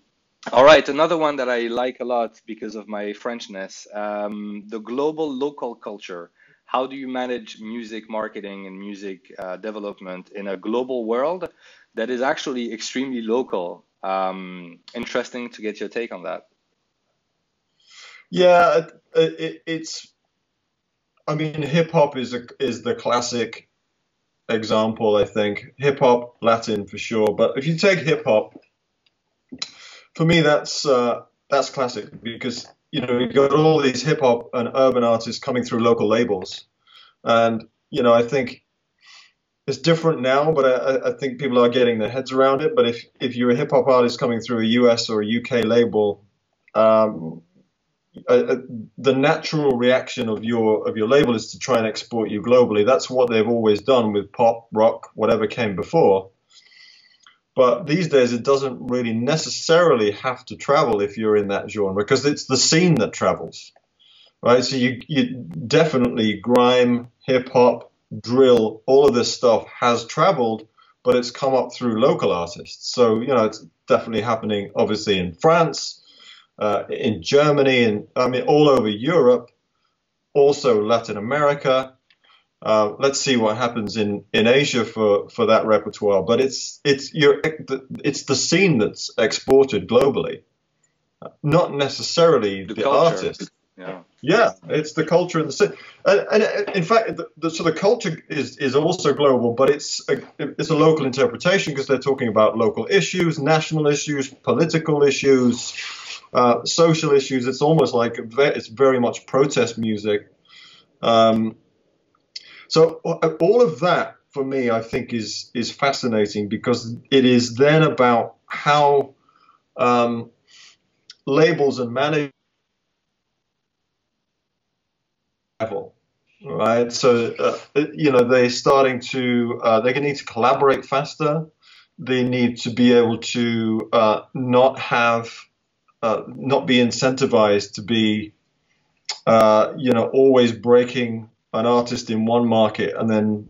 all right, another one that I like a lot because of my Frenchness, um, the global local culture how do you manage music marketing and music uh, development in a global world that is actually extremely local? Um, interesting to get your take on that. Yeah, it, it, it's. I mean, hip hop is a, is the classic example. I think hip hop, Latin for sure. But if you take hip hop, for me, that's uh, that's classic because you know, you've got all these hip hop and urban artists coming through local labels. And, you know, I think it's different now, but I, I think people are getting their heads around it. But if, if you're a hip hop artist coming through a US or a UK label, um, uh, the natural reaction of your of your label is to try and export you globally. That's what they've always done with pop, rock, whatever came before. But these days, it doesn't really necessarily have to travel if you're in that genre because it's the scene that travels, right? So you you definitely grime, hip hop, drill, all of this stuff has traveled, but it's come up through local artists. So you know, it's definitely happening, obviously in France uh, in Germany, and I mean all over Europe, also Latin America. Uh, let's see what happens in, in Asia for, for that repertoire. But it's it's your it's the scene that's exported globally, not necessarily the, the artist. Yeah. yeah, it's the culture and the scene. And, and in fact, the, the, so the culture is, is also global, but it's a, it's a local interpretation because they're talking about local issues, national issues, political issues, uh, social issues. It's almost like it's very much protest music. Um, so uh, all of that for me, I think is is fascinating because it is then about how um, labels and management level right? So uh, you know they're starting to uh, to need to collaborate faster. They need to be able to uh, not have uh, not be incentivized to be, uh, you know, always breaking an artist in one market and then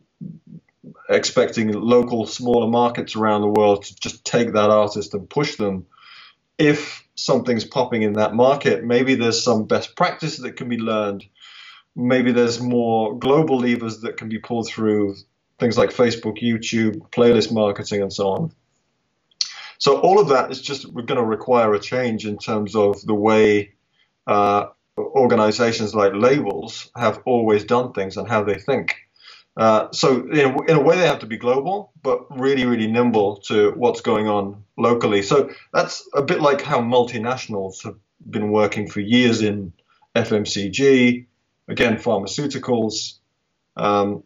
expecting local smaller markets around the world to just take that artist and push them. If something's popping in that market, maybe there's some best practice that can be learned. Maybe there's more global levers that can be pulled through things like Facebook, YouTube, playlist marketing, and so on. So all of that is just going to require a change in terms of the way uh, organizations like labels have always done things and how they think. Uh, so in a, in a, way, they have to be global, but really, really nimble to what's going on locally. So that's a bit like how multinationals have been working for years in FMCG, again, pharmaceuticals. Um,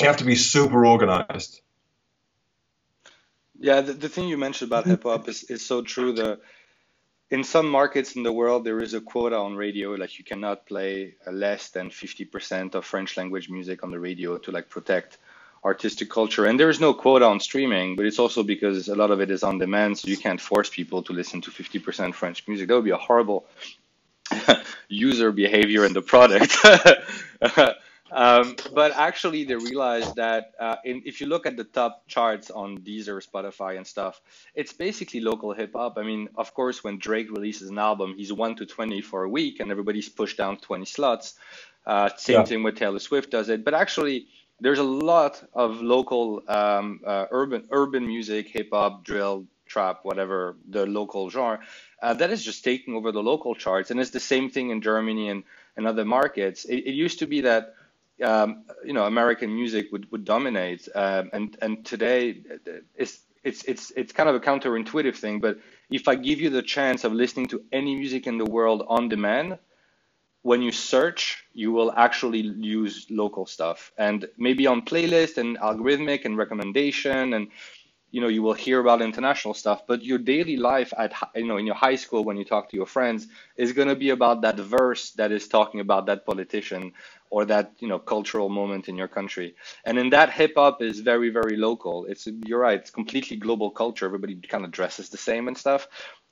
you have to be super organized. Yeah, the, the thing you mentioned about hip hop is, is so true. The in some markets in the world there is a quota on radio, like you cannot play uh, less than 50% of French language music on the radio to like protect artistic culture. And there is no quota on streaming, but it's also because a lot of it is on demand, so you can't force people to listen to 50% French music. That would be a horrible user behavior in the product. Um, but actually, they realized that uh, in, if you look at the top charts on Deezer, Spotify, and stuff, it's basically local hip hop. I mean, of course, when Drake releases an album, he's 1 to 20 for a week, and everybody's pushed down 20 slots. Uh, same yeah. thing with Taylor Swift does it. But actually, there's a lot of local um, uh, urban urban music, hip hop, drill, trap, whatever the local genre, uh, that is just taking over the local charts. And it's the same thing in Germany and, and other markets. It, it used to be that um, you know American music would would dominate, um, and and today it's it's it's it's kind of a counterintuitive thing, but if I give you the chance of listening to any music in the world on demand, when you search, you will actually use local stuff, and maybe on playlist and algorithmic and recommendation and you know you will hear about international stuff but your daily life at you know in your high school when you talk to your friends is going to be about that verse that is talking about that politician or that you know cultural moment in your country. And in that hip hop is very very local. It's you're right it's completely global culture. Everybody kind of dresses the same and stuff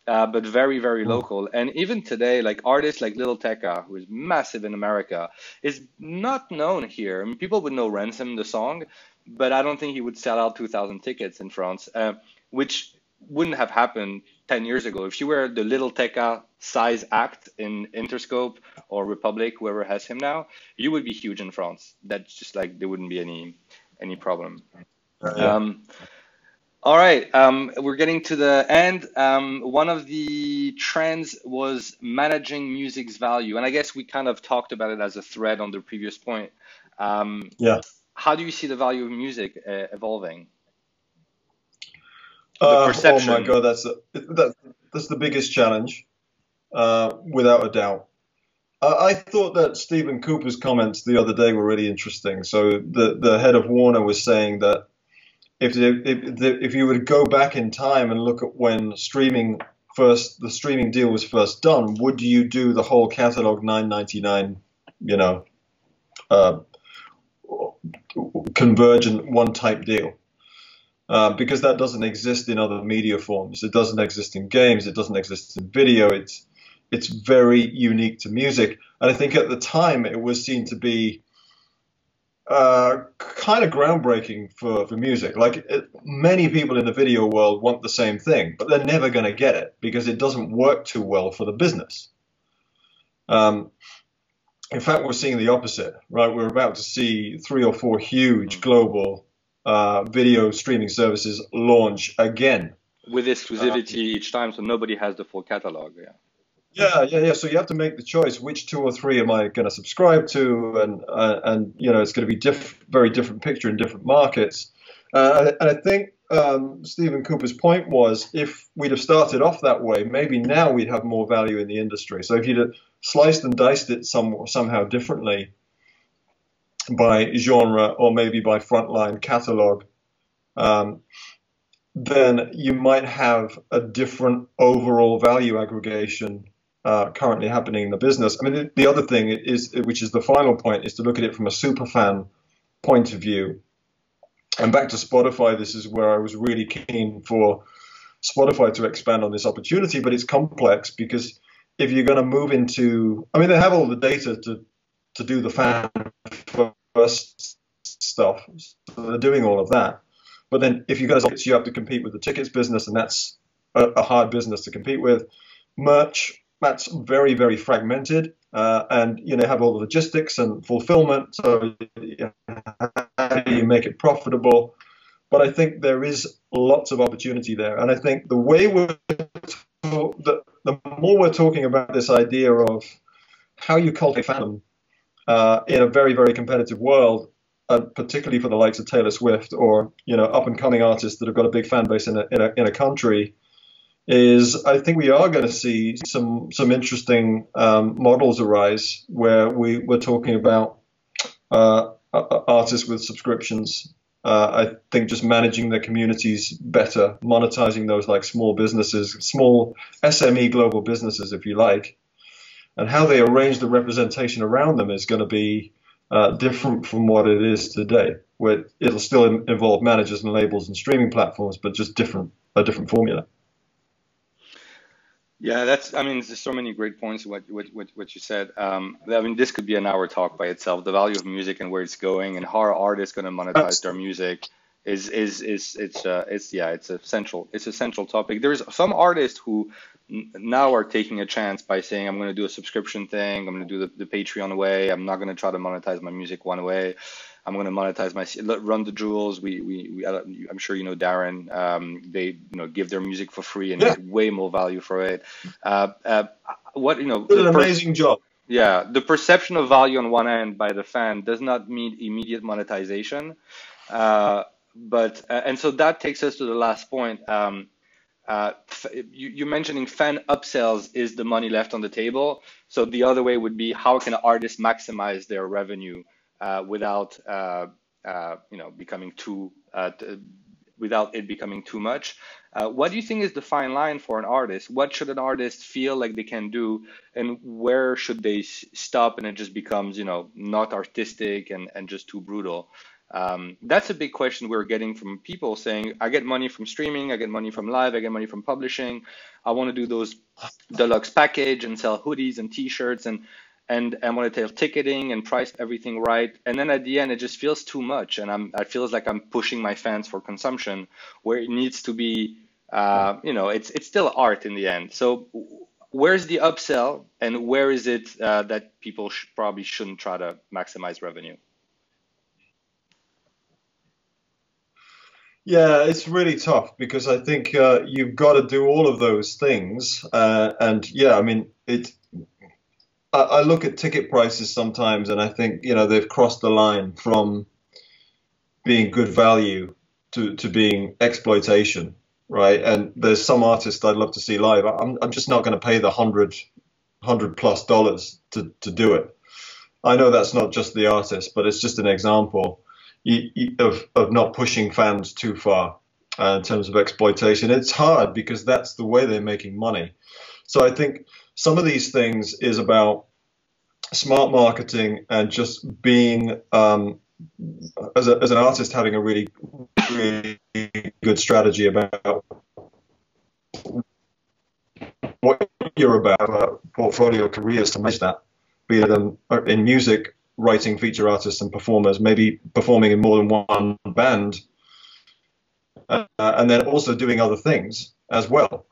uh, but very very mm. local. And even today like artists like Lil Tecca who is massive in america is not known here. I mean, people would know ransom the song but i don't think he would sell out 2000 tickets in france uh, which wouldn't have happened 10 years ago. If you were the Lil Tecca size act in Interscope or Republic, whoever has him now, you would be huge in France. That's just like there wouldn't be any any problem. Yeah. Um, all right, um, we're getting to the end. Um, one of the trends was managing music's value, and I guess we kind of talked about it as a thread on the previous point. Um, yeah. How do you see the value of music uh, evolving? Uh, oh my god, that's the, that, that's the biggest challenge, uh, without a doubt. I thought that Stephen Cooper's comments the other day were really interesting. So the the head of Warner was saying that if if if you would go back in time and look at when streaming first the streaming deal was first done, would you do the whole catalog 9.99, you know, uh, convergent one type deal? Uh, because that doesn't exist in other media forms. It doesn't exist in games. It doesn't exist in video. It's it's very unique to music. And I think at the time it was seen to be uh, kind of groundbreaking for, for music. Like it, many people in the video world want the same thing, but they're never going to get it because it doesn't work too well for the business. Um, in fact, we're seeing the opposite, right? We're about to see three or four huge global uh, video streaming services launch again. With exclusivity uh, each time, so nobody has the full catalog. Yeah. Yeah, yeah, yeah. So you have to make the choice: which two or three am I going to subscribe to, and uh, and you know it's going to be diff- very different picture in different markets. Uh, and I think um, Stephen Cooper's point was if we'd have started off that way, maybe now we'd have more value in the industry. So if you'd have sliced and diced it some somehow differently by genre or maybe by frontline catalog, um, then you might have a different overall value aggregation uh, currently happening in the business. I mean, the, the, other thing is, which is the final point, is to look at it from a super fan point of view. And back to Spotify, this is where I was really keen for Spotify to expand on this opportunity, but it's complex because if you're going to move into, I mean, they have all the data to to do the fan first stuff, so they're doing all of that. But then if you're going you have to compete with the tickets business, and that's a, a hard business to compete with. Merch, that's very very fragmented uh, and you know have all the logistics and fulfillment so you how do you make it profitable? But i think there is lots of opportunity there. And i think the way we're the, the more we're talking about this idea of how you cultivate fandom uh, in a very very competitive world uh, particularly for the likes of Taylor Swift or you know up and coming artists that have got a big fan base in a, in a, in a country is I think we are going to see some some interesting um, models arise where we we're talking about uh, artists with subscriptions. Uh, I think just managing their communities better, monetizing those like small businesses, small SME global businesses, if you like, and how they arrange the representation around them is going to be uh, different from what it is today, where it'll still involve managers and labels and streaming platforms, but just different a different formula. Yeah, that's. I mean, there's so many great points. What what what, you said. Um, I mean, this could be an hour talk by itself. The value of music and where it's going, and how artists going to monetize their music, is is is it's uh, it's yeah, it's a central it's a central topic. There's some artists who now are taking a chance by saying, I'm going to do a subscription thing. I'm going to do the, the Patreon way. I'm not going to try to monetize my music one way. I'm going to monetize my run the jewels. We, we, we I'm sure you know Darren. Um, they you know give their music for free and yeah. get way more value for it. Uh, uh, what you know, an amazing job. Yeah, the perception of value on one end by the fan does not mean immediate monetization. Uh, but uh, and so that takes us to the last point. Um, uh, you, you're mentioning fan upsells is the money left on the table. So the other way would be how can artists maximize their revenue without uh, uh, you know becoming too without it becoming too much. Uh, what do you think is the fine line for an artist? What should an artist feel like they can do, and where should they stop and it just becomes, you know, not artistic and, and just too brutal? Um, that's a big question we're getting from people saying, I get money from streaming, I get money from live, I get money from publishing. I want to do those deluxe package and sell hoodies and T-shirts and and I want to ticketing and price everything right. And then at the end, it just feels too much, and I'm I feels like I'm pushing my fans for consumption where it needs to be. Uh, you know, it's it's still art in the end. So where's the upsell, and where is it uh, that people sh- probably shouldn't try to maximize revenue? Yeah, it's really tough because I think uh, you've got to do all of those things, uh, and yeah, I mean it I, look at ticket prices sometimes, and I think you know they've crossed the line from being good value to, to being exploitation, right? And there's some artists I'd love to see live. I'm, I'm just not going to pay the hundred hundred plus dollars to, to do it. I know that's not just the artist, but it's just an example of, of not pushing fans too far. uh, in terms of exploitation. It's hard because that's the way they're making money. So I think some of these things is about smart marketing and just being um, as, a, as an artist having a really really good strategy about what you're about, portfolio careers to match that, be it in, in music, writing feature artists and performers, maybe performing in more than one band, uh, and then also doing other things as well.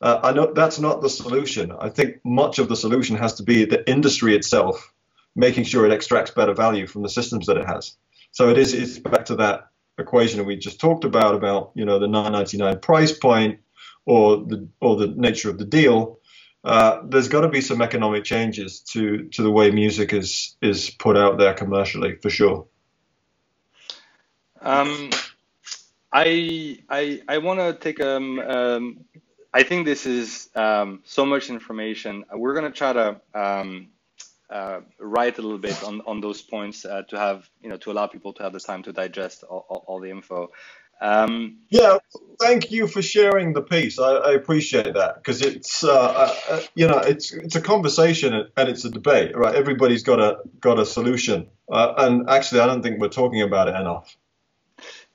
Uh, I know that's not the solution. I think much of the solution has to be the industry itself making sure it extracts better value from the systems that it has. So it is it's back to that equation that we just talked about about you know the 9.99 price point or the or the nature of the deal. Uh, there's got to be some economic changes to to the way music is is put out there commercially for sure. Um, I I I want to take um, um I think this is um, so much information. We're gonna try to um, uh, write a little bit on, on those points uh, to have you know to allow people to have the time to digest all, all, all the info. Um, yeah, thank you for sharing the piece. I, I appreciate that because it's uh, uh, uh, you know it's it's a conversation and it's a debate, right? Everybody's got a got a solution, uh, and actually, I don't think we're talking about it enough.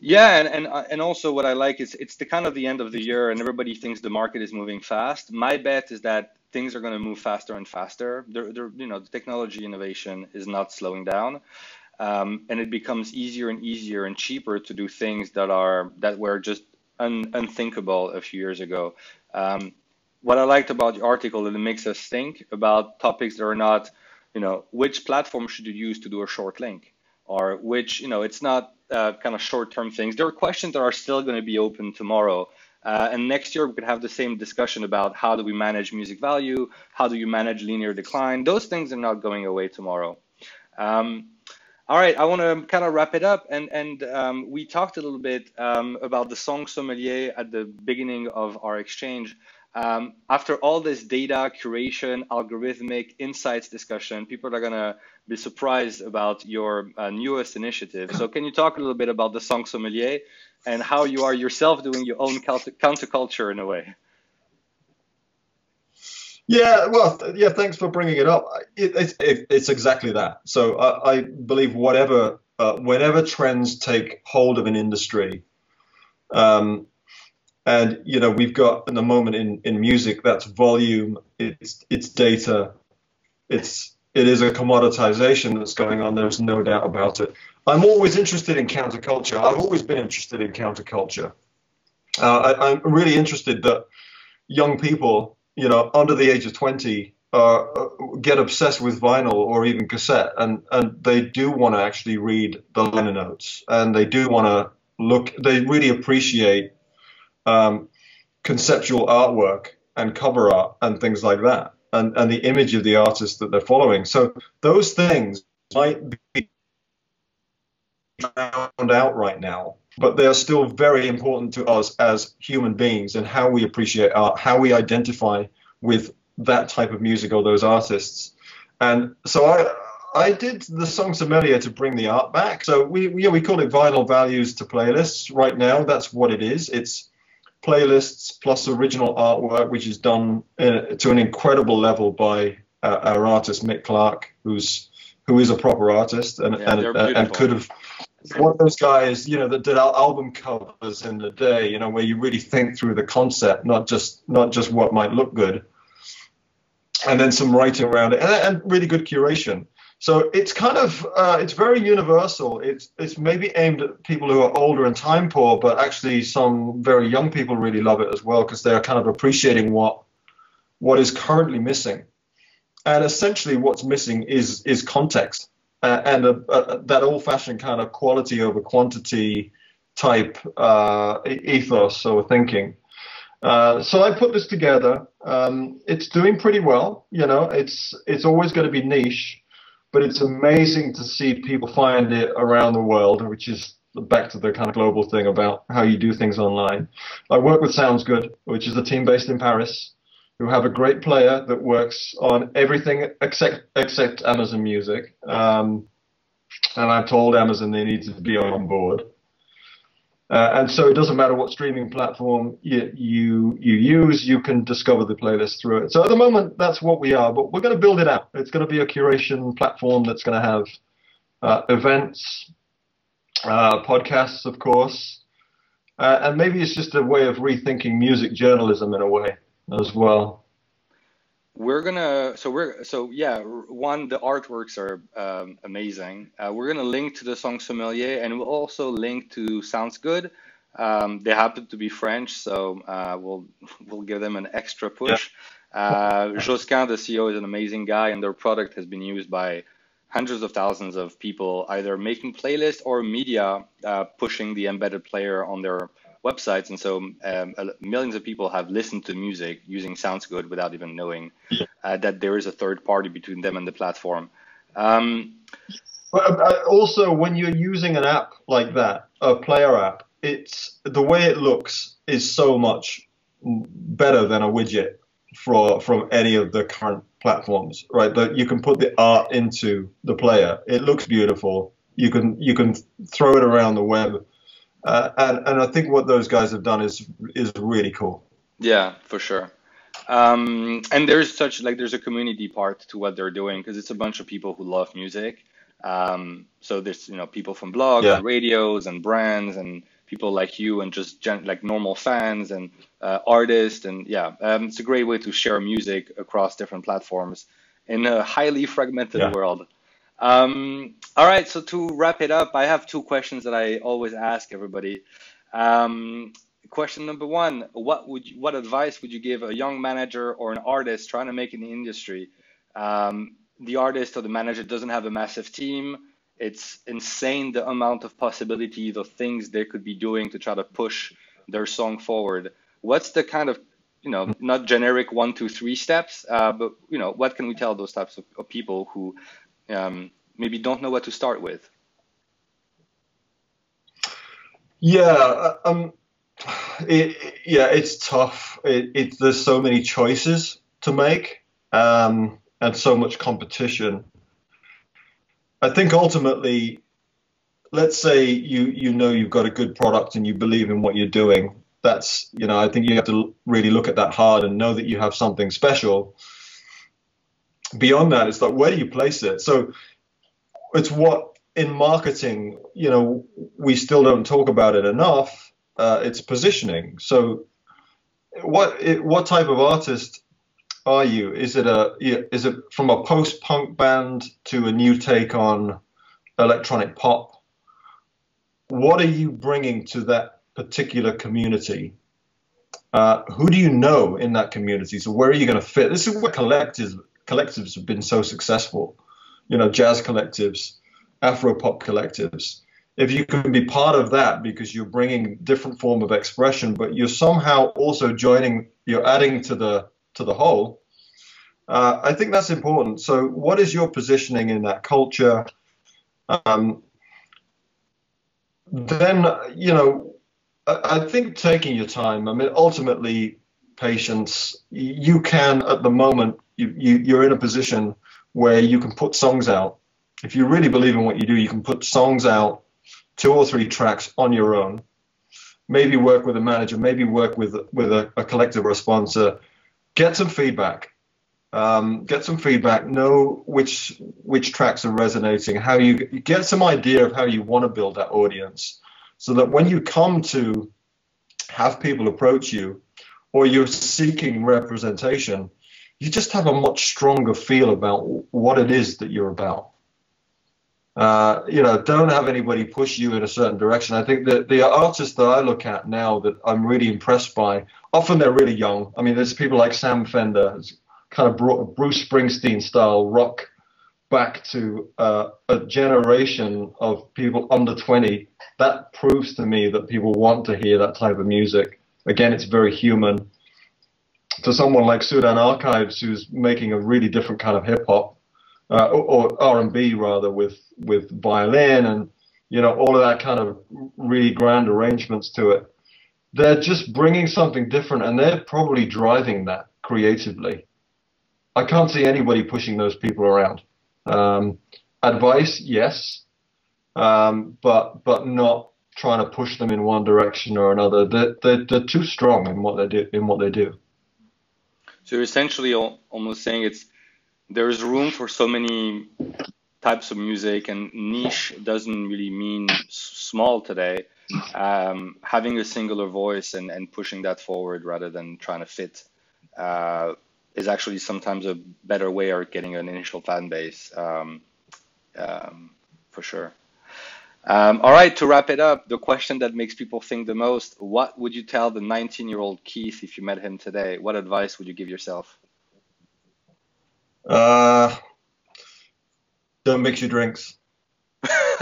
Yeah, and and uh, and also what I like is it's the kind of the end of the year, and everybody thinks the market is moving fast. My bet is that things are going to move faster and faster. They're, they're, you know, the technology innovation is not slowing down, um, and it becomes easier and easier and cheaper to do things that are that were just un, unthinkable a few years ago. Um, what I liked about the article is it makes us think about topics that are not, you know, which platform should you use to do a short link, or which, you know, it's not uh, kind of short-term things. There are questions that are still going to be open tomorrow. Uh, and next year we could have the same discussion about how do we manage music value, how do you manage linear decline. Those things are not going away tomorrow. Um, all right, I want to kind of wrap it up, and and um, we talked a little bit um, about the song sommelier at the beginning of our exchange. Um, after all this data curation, algorithmic insights discussion, people are going to be surprised about your uh, newest initiative. So, can you talk a little bit about the Song Sommelier and how you are yourself doing your own counterculture in a way? Yeah, well, yeah. Thanks for bringing it up. It, it, it, it's exactly that. So I, I believe whatever, uh, whenever trends take hold of an industry, um, and you know, we've got in the moment in, in music that's volume, it's it's data, it's it is a commoditization that's going on. There's no doubt about it. I'm always interested in counterculture. I've always been interested in counterculture. Uh, I, am really interested that young people, you know, under the age of 20, uh, get obsessed with vinyl or even cassette, and and they do want to actually read the liner notes, and they do want to look. They really appreciate um, conceptual artwork and cover art and things like that, and, and the image of the artist that they're following. So those things might be found out right now, but they are still very important to us as human beings and how we appreciate art, how we identify with that type of music or those artists. And so I, I did the song sommelier to bring the art back. So we, we, yeah, we call it vinyl values to playlists right now. That's what it is. It's playlists plus original artwork, which is done uh, to an incredible level by uh, our artist Mick Clark, who's who is a proper artist and yeah, and, uh, and could have one of those guys, you know, that did album covers in the day, you know, where you really think through the concept, not just not just what might look good, and then some writing around it, and, and really good curation. So it's kind of uh, it's very universal. It's it's maybe aimed at people who are older and time poor, but actually some very young people really love it as well because they're kind of appreciating what what is currently missing. And essentially, what's missing is is context uh, and a, a, that old-fashioned kind of quality over quantity type uh, ethos or thinking. Uh, so I put this together. Um, it's doing pretty well. You know, it's it's always going to be niche but it's amazing to see people find it around the world, which is back to the kind of global thing about how you do things online. I work with Soundsgood, which is a team based in Paris, who have a great player that works on everything except except Amazon Music. Um, and I told Amazon they need to be on board. Uh, and so it doesn't matter what streaming platform you, you you use, you can discover the playlist through it. So at the moment, that's what we are, but we're going to build it out. It's going to be a curation platform that's going to have uh, events, uh, podcasts, of course, uh, and maybe it's just a way of rethinking music journalism in a way as well. We're gonna so we're so yeah one the artworks are um, amazing. Uh, we're gonna link to the song Sommelier and we'll also link to Soundsgood. Um, they happen to be French, so uh, we'll we'll give them an extra push. Yeah. Uh, Josquin, the CEO, is an amazing guy, and their product has been used by hundreds of thousands of people either making playlists or media uh, pushing the embedded player on their websites. And so um, millions of people have listened to music using Soundsgood without even knowing uh, that there is a third party between them and the platform. Um, but uh, also, when you're using an app like that, a player app, it's the way it looks is so much better than a widget for from any of the current platforms, right? That you can put the art into the player. It looks beautiful. You can you can throw it around the web, uh, and and I think what those guys have done is is really cool. Yeah, for sure. Um, and there's such like there's a community part to what they're doing because it's a bunch of people who love music. Um, so there's you know people from blogs yeah. and radios and brands and people like you and just gen- like normal fans and uh, artists and yeah um, it's a great way to share music across different platforms in a highly fragmented yeah. world um, all right so to wrap it up i have two questions that i always ask everybody. Um, question number one what would you, what advice would you give a young manager or an artist trying to make in the industry? Um, the artist or the manager doesn't have a massive team. It's insane the amount of possibilities of things they could be doing to try to push their song forward. What's the kind of you know not generic one two three steps, uh, but you know what can we tell those types of, of people who um, maybe don't know what to start with? Yeah, um, it, yeah, it's tough. It, it, there's so many choices to make, um, and so much competition. I think ultimately, let's say you you know you've got a good product and you believe in what you're doing. That's you know I think you have to really look at that hard and know that you have something special. Beyond that, it's like where do you place it? So it's what in marketing, you know, we still don't talk about it enough. Uh, it's positioning. So what what type of artist are you? Is it a is it from a post punk band to a new take on electronic pop? What are you bringing to that particular community? Uh, who do you know in that community? So where are you going to fit? This is where collectives collectives have been so successful. You know, jazz collectives, Afro pop collectives. If you can be part of that because you're bringing different form of expression, but you're somehow also joining, you're adding to the to the whole. Uh, I think that's important. So, what is your positioning in that culture? Um, then, you know, I, I think taking your time. I mean, ultimately, patience. You can, at the moment, you, you, you're in a position where you can put songs out. If you really believe in what you do, you can put songs out, two or three tracks on your own. Maybe work with a manager, maybe work with with a, a collective or a sponsor get some feedback. Um, get some feedback. Know which which tracks are resonating. How you get some idea of how you want to build that audience, so that when you come to have people approach you, or you're seeking representation, you just have a much stronger feel about what it is that you're about. Uh, you know, don't have anybody push you in a certain direction. I think that the artists that I look at now that I'm really impressed by often they're really young. I mean, there's people like Sam Fender, who's kind of brought Bruce Springsteen style rock back to uh, a generation of people under 20. That proves to me that people want to hear that type of music. Again, it's very human. To someone like Sudan Archives, who's making a really different kind of hip hop, uh, or, or R&B rather, with with violin and you know all of that kind of really grand arrangements to it they're just bringing something different and they're probably driving that creatively. I can't see anybody pushing those people around. Um, advice, yes, um, but but not trying to push them in one direction or another. They're, they're, they're too strong in what they do. In what they do. So you're essentially almost saying it's there's room for so many types of music, and niche doesn't really mean small today. Um, having a singular voice and, and pushing that forward rather than trying to fit uh, is actually sometimes a better way of getting an initial fan base, um, um, for sure. Um, all right, to wrap it up, the question that makes people think the most what would you tell the 19 year old Keith if you met him today? What advice would you give yourself? Uh, don't mix your drinks.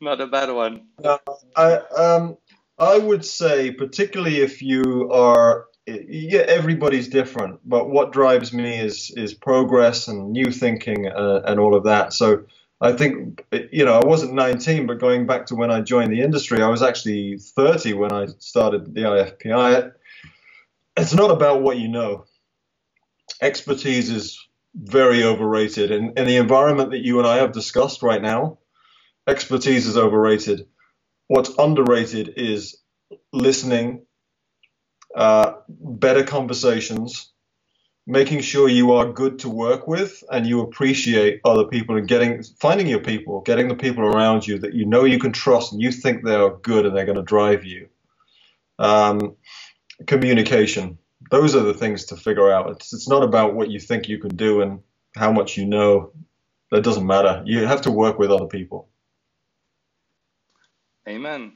Not a bad one. Uh, I um I would say, particularly if you are, yeah, everybody's different, but what drives me is is progress and new thinking uh, and all of that. So I think you know I wasn't 19, but going back to when I joined the industry, I was actually 30 when I started the IFPI. It's not about what you know. Expertise is very overrated. And in the environment that you and I have discussed right now, expertise is overrated. What's underrated is listening, uh, better conversations, making sure you are good to work with and you appreciate other people and getting finding your people, getting the people around you that you know you can trust and you think they are good and they're going to drive you. Um, communication those are the things to figure out. It's, it's not about what you think you can do and how much you know. That doesn't matter. You have to work with other people. Amen.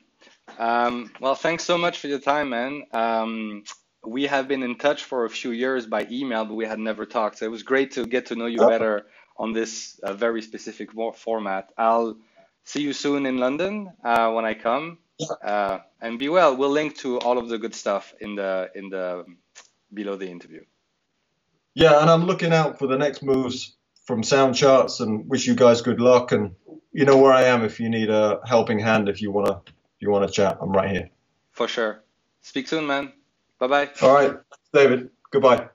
Um, well, thanks so much for your time, man. Um, we have been in touch for a few years by email, but we had never talked. So it was great to get to know you better on this uh, very specific format. I'll see you soon in London uh, when I come. Uh, and be well. We'll link to all of the good stuff in the in the below the interview. Yeah, and I'm looking out for the next moves from Soundcharts and wish you guys good luck. And you know where I am if you need a helping hand. If you wanna if you wanna chat, I'm right here. For sure. Speak soon, man. Bye bye. All right, David. Goodbye.